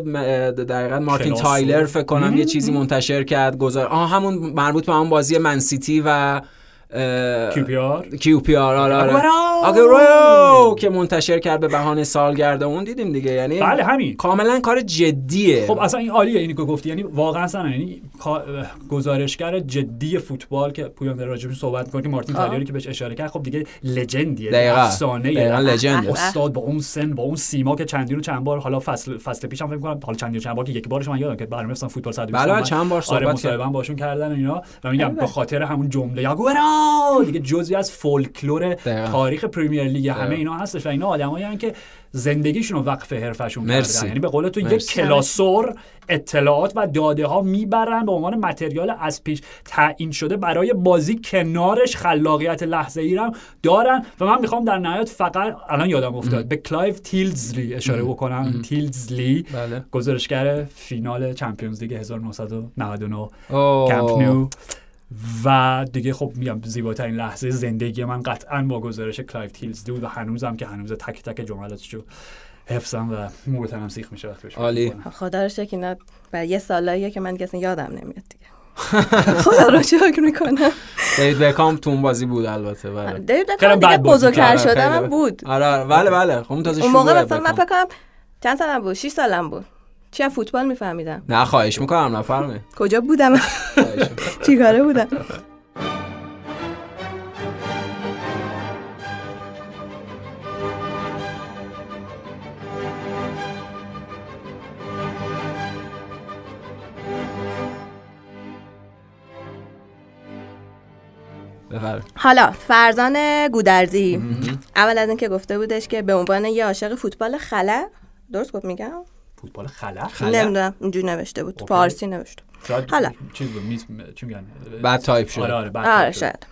دقیقا مارتین تایلر. فکر کنم یه چیزی منتشر کرد گذار آه همون مربوط به همون بازی منسیتی و QPR. QPR آره آره! که منتشر کرد به بهانه سالگرد اون دیدیم دیگه یعنی بله همین کاملا کار جدیه خب اصلا این عالیه اینی که گفتی یعنی واقعا سن یعنی گزارشگر جدی فوتبال که پویان در راجبش صحبت می‌کنه که مارتین آه. تایلری که بهش اشاره کرد خب دیگه legend یه. افسانه دقیقاً legend ه. استاد با اون سن با اون سیما که چندین و چند بار حالا فصل فصل پیشم فکر کنم حالا چندین و چند بار که یک بارش من یادم که برنامه فوتبال 120 بله، چند بار آره صحبت مصاحبه هم باشون کردن اینا و میگم بله. به خاطر همون جمله آگوئرو دیگه جزئی از فولکلور. تاریخ Premier League همه. اینا هستش و اینا آدمایی که زندگیشون رو وقف حرفه‌شون مرسی. کردن یعنی به قول تو یک. کلاسور اطلاعات و داده ها می‌برن به عنوان material از پیش تعیین شده برای بازی کنارش خلاقیت لحظه ای رو دارن و من می‌خوام در نهایت فقط الان یادم افتاد به کلایف تیلزلی اشاره بکنم تیلزلی بله گزارشگر فینال Champions League 1999 اوه. کمپ نو و دیگه خب میگم زیباترین لحظه زندگی من قطعا با گزارش کلایف تیلزلی بود و هنوزم که هنوز تک تک جملاتشو حفظم و مو تنم سیخ میشه وقتی عالی. خدا رو شکر اینا برای یه سالاییه که من دیگه اصلا یادم نمیاد دیگه. خدا رو شکر می‌کنم. دیوید بکام تو اون بازی بود البته بله. دیوید خیلی بکام دیگه بزرگتر آره، من. بود. آره آره. بله بله. خب اون تازه اون موقع مثلا من بکام. فکر کنم چند سالم بود؟ 6 سالم بود. چی فوتبال میفهمیدم؟ نه خواهش می‌کنم نفرمه کجا بودم؟ چیکاره بودم؟ حالا فرزان گودرزی. اول از اینکه گفته بودش که به عنوان یه عاشق فوتبال خلا درست گفت میگم؟ فوتبال خلا خلا؟ نمی‌دونم اینجوری نوشته بود تو اوکی. فارسی نوشته شاید حالا. چیز بود میز چی میگن بعد تایپ شد. آره آره بعد آره شد. شاید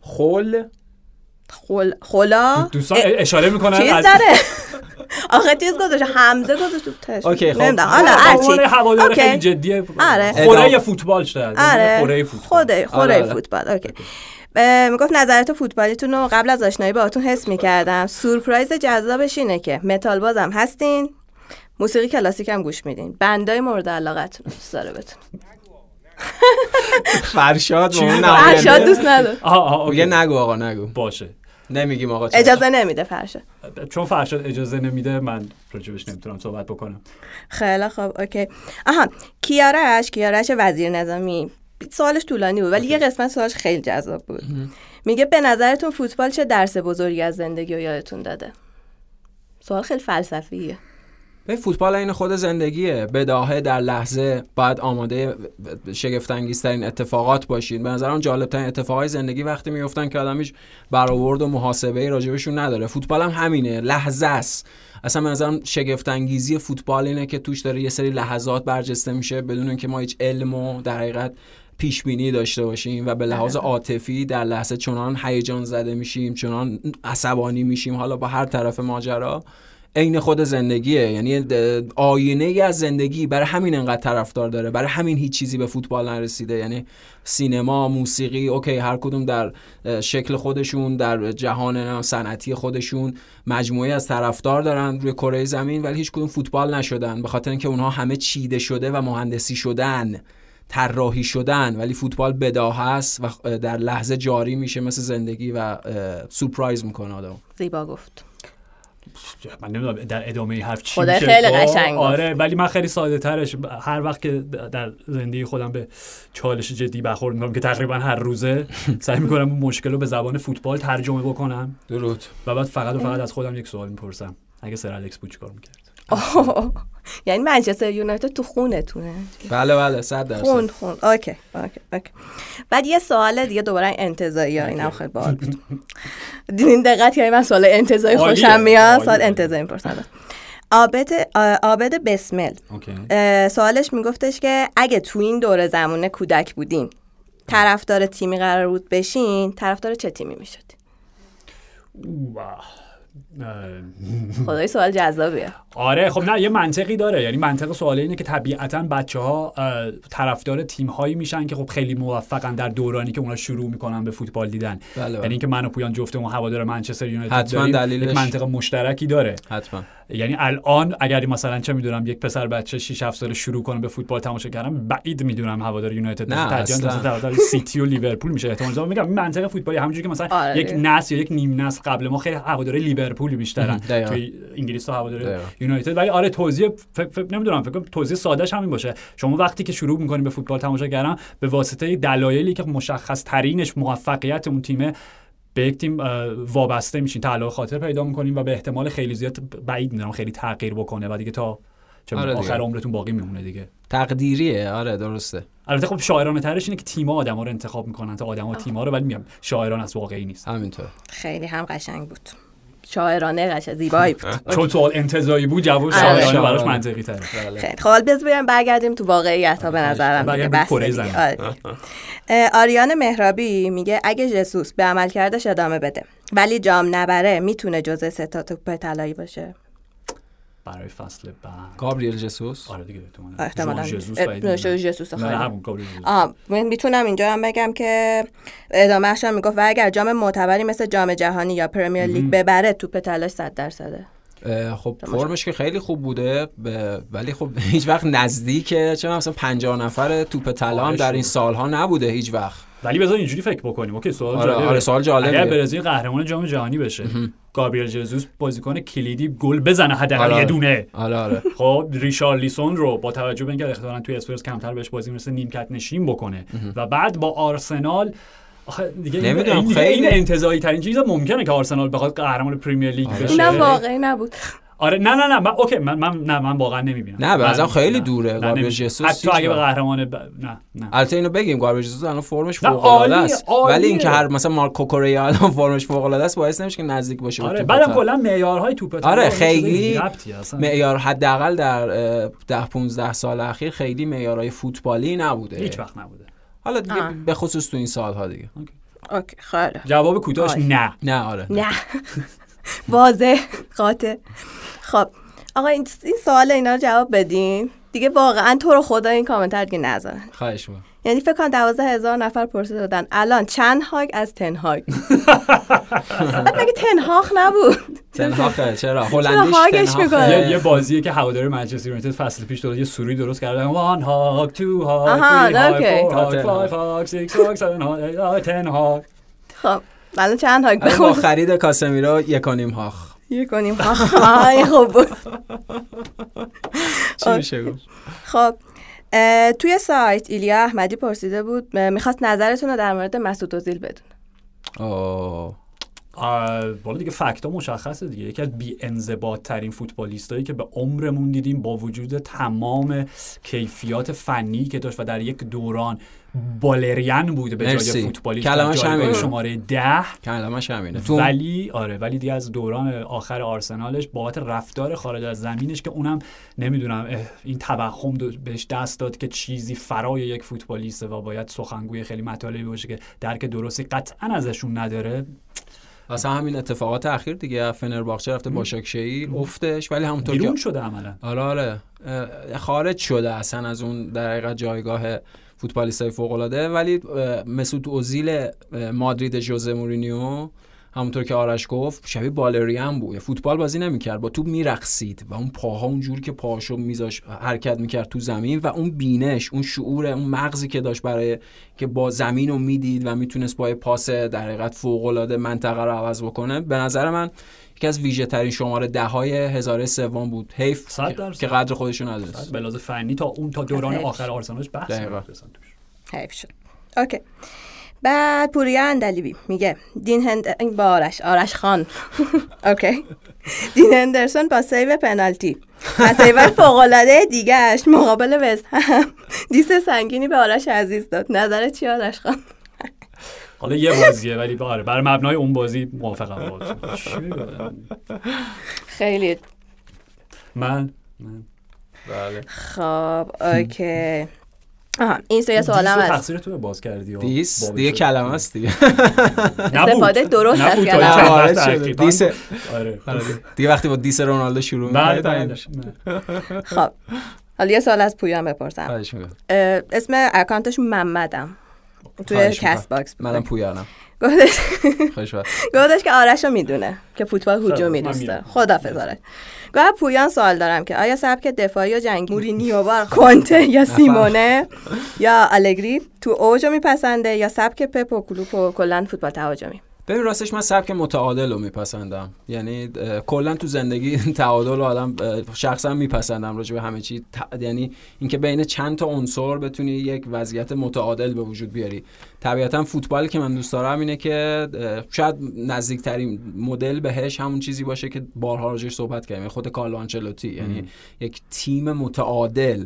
خل خل... خلا دوستان اشاره می‌کنن چیز داره آخه چیز گذاشته حمزه گذاشته تش اوکی، خب. نمی‌دونم حالا هرچی هوادار اوکی. خیلی جدیه آره. خوره. فوتبال شاید آره خوره فوتبال خوده خوره آره، آره. فوتبال اوکی می‌گفت نظرات فوتبالیتون رو قبل از آشنایی باهاتون حس می‌کردم سورپرایز جذابش اینه که متال بازم هستین موسیقی کلاسیک هم گوش میدین. band ای مورد علاقتون دوست داره بتون فرشاد. فرشاد دوست نداره. آها آها OK. میگه نگو آقا نگو. باشه. نمیگیم آقا. اجازه نمیده فرشاد. چون فرشاد اجازه نمیده من راجبش نمی‌تونم صحبت بکنم. خیلی خوب OK. آها کیارش کیارش وزیر نظامی. سوالش طولانی بود ولی یه قسمت سوالش خیلی جذاب بود. میگه به نظرتون فوتبال چه درس بزرگی از زندگی رو یادتون داده؟ سوال خیلی فلسفیه. فوتبال این خود زندگیه. بداهه در لحظه باید آماده شگفت انگیزترین اتفاقات باشین. به نظرم جالب ترین اتفاقای زندگی وقتی میفتن که آدم هیچ برآورد و محاسبه راجبشون نداره. فوتبال هم همینه. لحظه است. اصلا به نظرم شگفت انگیزی فوتبال اینه که توش داره یه سری لحظات برجسته میشه بدون اینکه ما هیچ علم و در حقیقت پیش بینی داشته باشیم و به لحاظ عاطفی در لحظه چنان هیجان زده میشیم چنان عصبانی میشیم. حالا با هر طرف ماجرا عین خود زندگیه. یعنی آینه ای از زندگی برای همین انقدر طرفدار داره. برای همین هیچ چیزی به فوتبال نرسیده. یعنی سینما موسیقی اوکی هر کدوم در شکل خودشون در جهان صنعتی خودشون مجموعه از طرفدار دارن روی کره زمین ولی هیچ کدوم فوتبال نشدن. به خاطر اینکه اونها همه چیده شده و مهندسی شدن طراحی شدن ولی فوتبال بداه هست و در لحظه جاری میشه مثل زندگی و سورپرایز می‌کنه آدم زیبا گفت. من نمی‌دونم در ادامه این حرف چی خدا میشه خیلی. قشنگ. آره ولی من خیلی ساده آرش هر وقت که در زندگی خودم به چالش جدی برخورد می‌کنم که تقریبا هر روزه سعی می‌کنم اون مشکل رو به زبان فوتبال ترجمه بکنم درود و بعد فقط و فقط از خودم یک سوال می‌پرسم اگه سر الکس بود چیکار می‌کرد. یعنی منچستر یونایتد تو خونتونه. بله بله صد درصد. خون خون. okay okay okay. بعد یه سوال دیگه دوباره انتظایی ها اینم خیلی باحال بود. دیدین دقت کردین من سوال انتظایی عالیه. خوشم میاد. سوال انتظایی می‌پرسم. عابد عابد بسمل. سوالش میگفتش که اگه تو این دوره زمونه کودک بودین طرفدار تیمی قرار بود بشین طرفدار چه تیمی می‌شد. خدای سوال جذابیه. آره خب نه یه منطقی داره. یعنی منطق سوال اینه که طبیعتا بچه ها طرفدار تیم هایی میشن که خب خیلی موفقن در دورانی که اونا شروع می‌کنن به فوتبال دیدن. بله، بله. یعنی اینکه من و پویان جفتمون هوادار منچستر یونایتد حتما داریم دلیلش- یک منطق مشترکی داره. حتما. یعنی الان اگر مثلا چه می‌دونم یک پسر بچه 6 7 ساله شروع کنه به فوتبال تماشا کردن بعید می‌دونم هوادار یونایتد ترجیحاً طرفدار سیتی و لیورپول میشه. احتمال میگم این منطق فوتبالی همونجوری که مثلا آره. یک نسل یا یک نیم نسل قبل ما خیلی هوادار لیورپول بیشترن دقیقاً. توی انگلیس تا هوادار دقیقاً. یونایتد. ولی آره توضیح فکر فکر نمی‌دونم فکر کنم توضیح سادهش همین باشه. شما وقتی که شروع می‌کنید به فوتبال تماشا کردن به واسطه دلایلی که مشخص ترینش موفقیت اون تیمه به یک تیم وابسته میشین. تعلق خاطر پیدا می‌کنین و به احتمال خیلی زیاد بعید می‌دونم خیلی تغییر بکنه و دیگه تا چه آره دیگه. آخر عمرتون باقی میمونه دیگه. تقدیریه. آره درسته. البته خب شاعرانه ترش اینه که تیم‌ها آدم‌ها رو انتخاب می‌کنن تا آدم‌ها تیم‌ها رو ولی میگم شاعران از واقعی نیست. همینطور. خیلی هم قشنگ بود. شاعرانه قشنگ زیبایی بود چون سوال انتزاعی بود جواب آره. شاعرانه براش. منطقی تره بله. خیلی خب حالا بز بریم برگردیم تو واقعیت ها به نظرم دیگه برگردیم بس. آره آریان مهرابی میگه اگه جسوس به عملکردش ادامه بده ولی جام نبره می‌تونه جزء سه تا توپ طلایی باشه برای فصل بعد. گابریل جسوس؟ آره دیگه احتمالاً. آه من می‌تونم اینجا هم بگم که ادامه هم می‌گفت و اگر جام معتبری مثل جام جهانی یا پرمیر لیگ ببره توپ طلاش 100 درصده. خب فرمش که خیلی خوب بوده ب- ولی خب هیچ وقت نزدیک چه مثلا 50 نفر توپ طلا هم در این سالها نبوده هیچ وقت. ولی بذار اینجوری فکر بکنیم okay سوال آره، جالبه. آره، سوال جالبیه. اگر برزیل قهرمان جام جهانی بشه گابریل جزوس بازیکن کلیدی گل بزنه حداقل آره. یه دونه آره آره خب ریشارلیسون رو با توجه به اینکه احتمالاً توی اسپرز کمتر بهش بازی می‌رسه نیمکت نشین بکنه و بعد با آرسنال آخه دیگه این- نمی‌دونم، خیلی- این انتزاعی ترین چیز ممکنه که آرسنال بخواد قهرمان پریمیر لیگ آره. بشه اینم واقعی نبود آره نه نه نه من okay من من نه من واقعا نمی‌بینم نه، به نظرم خیلی نه، دوره. نمی‌بینم. ژسوس حتی اگه به. قهرمان ب... نه نه البته اینو بگیم گابریل جسوس الان فرمش فوق العاده است. ولی اینکه هر مثلا مارکو کوریا الان فرمش فوق العاده است باعث نمیشه که نزدیک باشه آره بعدم. کلا معیارهای توپ آره، خیلی. معیار حداقل در اه، ده 15 سال اخیر خیلی معیارهای فوتبالی نبوده هیچ وقت نبوده حالا دیگه. به خصوص تو این سالها دیگه اوکی خیلی جواب کوتاهش. نه نه آره نه واضح قاطع خب آقا این این سوال اینا رو جواب بدین. دیگه واقعا تو رو خدا این کامنتر دیگه نذارن. خواهش می‌کنم. یعنی فکر کنم دوازده هزار نفر پرسیده دادن الان چند هاگ از تنهاگ مگه تنهاخ نبود؟ تنها خیلی چرا؟ هلندیش هاگش تنها می‌کنه؟ یه, یه بازیه که هواداری منچستر یونایتد فصل پیش درست یه سوری درست کردن وان هاگ تو هاگ آها، تری هاگ. هاگ هاگ سیکس هاگ سون هاگ تن هاگ خب الان چند هاگ با خرید کاسمیرو یکانیم هاخ. یه کنیم خوب بود چی میشه گفت؟ خب توی سایت ایلیا احمدی پرسیده بود می‌خواست نظرتون رو در مورد مسعود اوزیل بدون اوه بالا دیگه فکتا مشخصه دیگه. یکی از بی ترین فوتبالیستایی که به عمرمون دیدیم با وجود تمام کیفیات فنی که داشت و در یک دوران بالریان بوده به جای فوتبالیست کلمش همینه. شماره ده. کلمش همینه. ولی آره ولی دیگه از دوران آخر آرسنالش بابت رفتار خارج از زمینش که اونم نمی‌دونم این توهم بهش دست داد که چیزی فرای یک فوتبالیسته و باید سخنگوی خیلی مطالبی باشه که درک درستی قطعا ازشون نداره. اصلا همین اتفاقات اخیر دیگه فنرباخچه رفته باشاکشهی افتش ولی همونطور بیرون شده عملا؟ آره آره. خارج شده اصلا از اون در حقیقت جایگاه فوتبالیست های فوق العاده ولی مسعود اوزیل مادرید ژوزه مورینیو همونطور که آرش گفت شبیه بالریان بود. فوتبال بازی نمی‌کرد. با توپ میرقصید و اون پاها اونجور که پاشو میذاش حرکت می‌کرد تو زمین و اون بینش اون شعور اون مغزی که داشت برای که با زمین رو می‌دید و می‌تونست با پاس در حقیقت فوق العاده منطقه رو عوض بکنه. به نظر من یکی از ویژه ترین شماره ده های هزاره سوم بود. حیف که قدر خودشون ندونست. به فنی تا اون تا دوران آخر آرسنالش بحث حیف شد. okay. بعد پوریا اندلیبی. میگه دین هند این با آرش. آرش خان. okay دین هندرسون با سیو پنالتی. و سیو فوقالعاده دیگهش مقابل وست هم. diss سنگینی به آرش عزیز داد. نظر چی آرش خان؟ حالا یه بازیه ولی آره بر مبنای اون بازی موافقم با خیلی. من؟ من. بله. خب okay آها این سوی سوالم هست. تقصیر تو باز کردی diss دیگه کلمه است دیگه. استفاده درست از کلمه. diss آره دیگه وقتی با diss رونالدو شروع می‌کنی خب. حالا یه سوال از پویان بپرسم. اسم اکانتش محمدم. توی کست باکس منم پویانم. گفتش گفتش که آرش رو می‌دونه که فوتبال هجومی دوسته خدافظ آرش آقا پویان سوال دارم که آیا سبک دفاعی و جنگ مورینیو وار کنته یا سیمونه یا الگری تو اوجو میپسنده یا سبک پپ و کلوپ و کلا فوتبال تهاجمی؟ ببین راستش من سبک متعادل رو میپسندم. یعنی کلا تو زندگی تعادل رو آدم شخصا میپسندم راجع به همه چی. یعنی اینکه بین چند تا عنصر بتونی یک وضعیت متعادل به وجود بیاری. طبیعتا فوتبال که من دوست دارم اینه که شاید نزدیکترین مدل بهش همون چیزی باشه که بارها راجعش صحبت کردیم. یعنی خود کارلو آنچلوتی. یعنی یک تیم متعادل.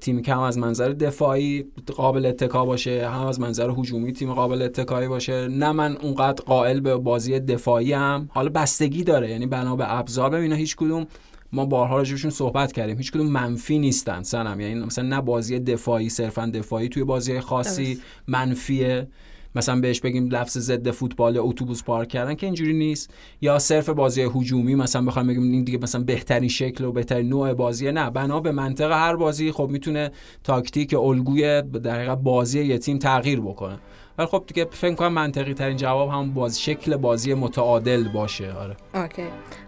تیم که هم از منظر دفاعی قابل اتکا باشه هم از منظر هجومی تیم قابل اتکایی باشه. نه من اونقدر قائل به بازی دفاعی هم حالا بستگی داره یعنی بنا به ابزار. ببینه هیچ کدوم ما بارها راجبشون صحبت کردیم. هیچ کدوم منفی نیستن سنم یعنی مثلا نه بازی دفاعی صرفا دفاعی توی بازی خاصی منفیه. مثلا بهش بگیم لفظ ضد فوتبال اتوبوس پارک کردن که اینجوری نیست. یا صرف بازی هجومی مثلا بخوایم بگیم این دیگه مثلا بهترین شکل و بهترین نوع بازیه. نه بنا به منطق هر بازی خب می‌تونه تاکتیک الگوی در بازی یه تیم تغییر بکنه. ولی خب دیگه فکر کنم منطقی ترین جواب هم باز شکل بازی متعادل باشه. آره. اوکی.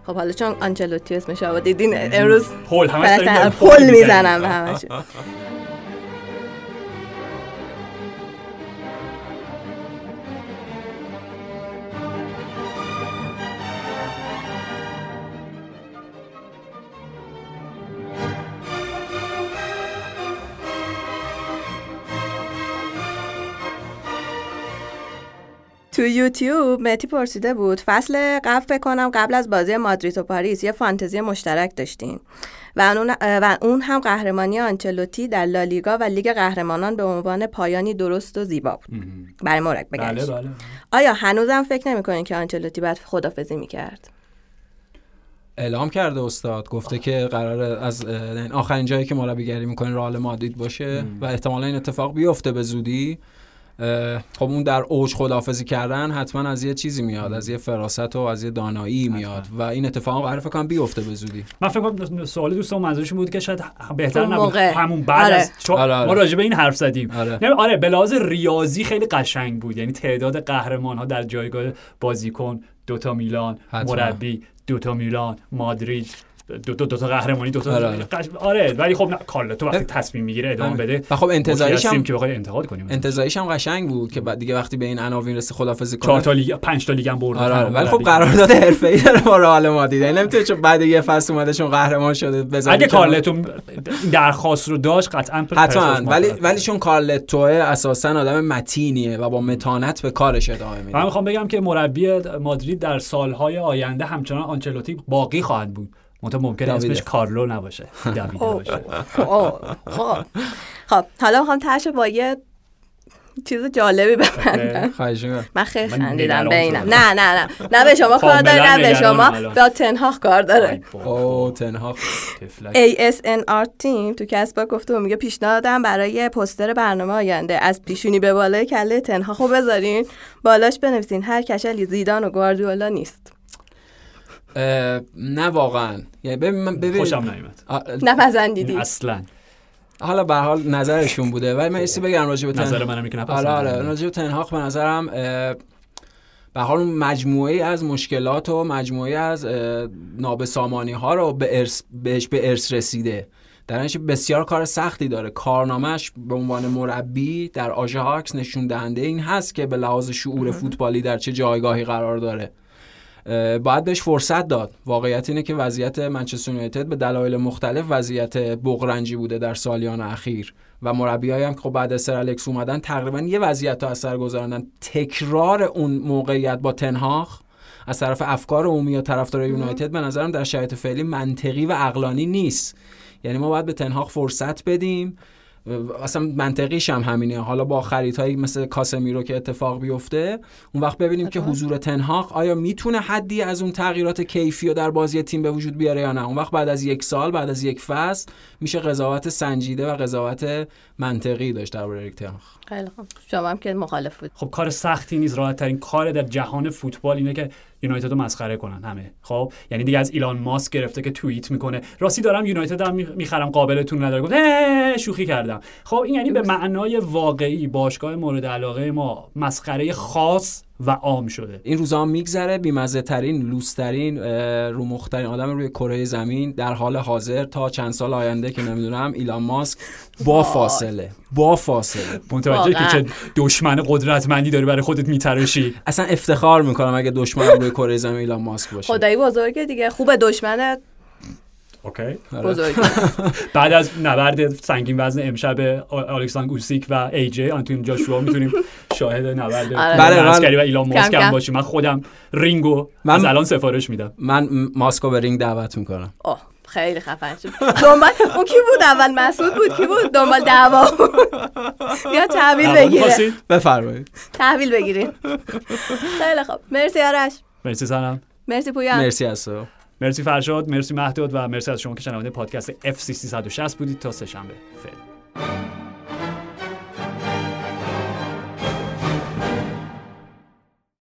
خب حالا چون آنچلوتی اسمش دیدین امروز پول همش پول می‌زنم به همش تو یوتیوب متی پرسیده بود فصل قبل فکر کنم قبل از بازی مادرید و پاریس یه فانتزی مشترک داشتین و اون, و اون هم قهرمانی آنچلوتی در لالیگا و لیگ قهرمانان به عنوان پایانی درست و زیبا بود. برای مرک بله بله. آیا هنوزم فکر نمی‌کنین که آنچلوتی باید خدافزی می‌کرد؟ اعلام کرده استاد گفته که قرار از آخرین جایی که مربیگری می‌کنه رئال مادرید باشه و احتمالا این اتفاق بیفته به زودی. خب اون در اوج خدافزی کردن حتما از یه چیزی میاد از یه فراست و از یه دانایی میاد و این اتفاق قرار فکر کنم بیفته به زودی. من فکر کنم سوال دوستان منظورش بود که شاید بهتر نبود. همون بعد آره. از چون آره آره. ما راجع به این حرف زدیم. آره, یعنی آره به لحاظ ریاضی خیلی قشنگ بود. یعنی تعداد قهرمان ها در جایگاه بازیکن دوتا میلان مربی دوتا میلان مادرید. دو دو, دو تا قهرمانی دو تا آره، آره. آره ولی خب نه کارلتو وقتی تصمیم می‌گیره ادامه همین. بده و خب انتظاریش هم که بخوای انتقاد کنیم انتظاریش هم قشنگ بود که بعد دیگه وقتی به این عناوین رسید خدافظی چهار کنه تا لیگ پنج تا لیگ هم برده آره آره. ولی خب. قرارداد حرفه‌ای داره با رئال مادرید یعنی نمی‌تونه چون بعد یه فصل اومده چون قهرمان شده بزنه اگه. کارلتو درخواست رو داشت قطعا حتما ولی ولی چون کارلتو اساسا آدم متینیه و با متانت به کارش ادامه میده من می‌خوام بگم که مربی مادرید در سالهای آینده همچنان آنچلوتی باقی خواهد بود منتها ممکنه داویده. اسمش کارلو نباشه. دویده اوه. باشه. اوه، خب. خب حالا می‌خوام ترش با یه چیز جالبی ببندم. من خیلی خندیدم به اینم. نه نه نه. نه به شما کار داره نه به شما. با تنهاخ کار داره. او تنها تفلک. ASNR تیم تو کسبا گفته و میگه پیشنهادم برای پستر برنامه آینده. از پیشونی به بالای کله تنهاخو بذارین. بالاش بنویسین. هر کشلی زیدان و گواردیولا نیست. نه واقعا. یعنی ببین من ببین خوشم نیومد. آ، نپسندیدی اصلا. حالا به هر حال نظرشون بوده. ولی من ایستی بگم راجع به تن- نظر منم که آره آره. نپسندم راجع به تنهاخ به نظرم به هر حال اون مجموعه از مشکلات و مجموعه از نابسامانی ها رو به ارث بهش به ارث رسیده. در نتیجه بسیار کار سختی داره. کارنامهش به عنوان مربی در آژاکس نشون دهنده این هست که به لحاظ شعور فوتبالی در چه جایگاهی قرار داره. باید بهش فرصت داد. واقعیت اینه که وضعیت منچستر یونایتد به دلایل مختلف وضعیت بغرنجی بوده در سالیان اخیر و مربیایی هم که خب بعد از سر الکس اومدن تقریبا یه وضعیت تا اثر گذاردن تکرار اون موقعیت با تنهاخ از طرف افکار عمومی یا طرفدار یونایتد به نظرم در شرایط فعلی منطقی و عقلانی نیست. یعنی ما باید به تنهاخ فرصت بدیم اصلا منطقیش هم همینه. حالا با خریدهایی مثل کاسمیرو که اتفاق بیفته اون وقت ببینیم که حضور تنهاق آیا می‌تونه حدی از اون تغییرات کیفی رو در بازی تیم به وجود بیاره یا نه؟ اون وقت بعد از یک سال بعد از یک فصل میشه قضاوت سنجیده و قضاوت منطقی داشت درباره تنهاق. خیلی خوب. شما هم که مخالف بود. خب کار سختی نیست. راحت ترین کار در جهان فوتبال اینه که یونایتد رو مسخره کنن همه. خب؟ یعنی دیگه از ایلان ماسک گرفته که توییت می‌کنه. راستی دارم یونایتد هم می‌خرم. قابلتون نداره. گفت "هه، شوخی کردم. خب این یعنی به معنای واقعی باشگاه مورد علاقه ما مسخره خاص و عام شده. این روزا هم میگذره بیمزه ترین لوس ترین رو مخترین آدم روی کره زمین در حال حاضر تا چند سال آینده که نمی‌دونم ایلان ماسک با فاصله با فاصله. متوجه که. چه دشمن قدرتمندی داری برای خودت میتراشی. اصلا افتخار می‌کنم اگه دشمنم روی کره زمین ایلان ماسک باشه. خدایی بزرگه دیگه خوبه دشمن okay. آره. بعد از نبرد سنگین وزن امشب الکساندر اوسیک و AJ آنتونی جاشوا می‌تونیم شاهد نبرد آره. بله، و ایلان ماسک هم. باشیم. من خودم رینگو من- از الان سفارش میدم. من ماسکو به رینگ دعوت می‌کنم. اوه خیلی خفن شد. دنبال اون کی بود اول؟ مسعود بود؟ کی بود؟ دنبال دعوا. بیا تحویل بگیره؟ بفرمایید. تحویل بگیریم. خیلی خوب. مرسی آرش. مرسی سنم مرسی پویان. مرسی از تو مرسی فرشاد مرسی مهداد و مرسی از شما که شنونده پادکست اف سی 360 بودید. تا سه شنبه فعلا.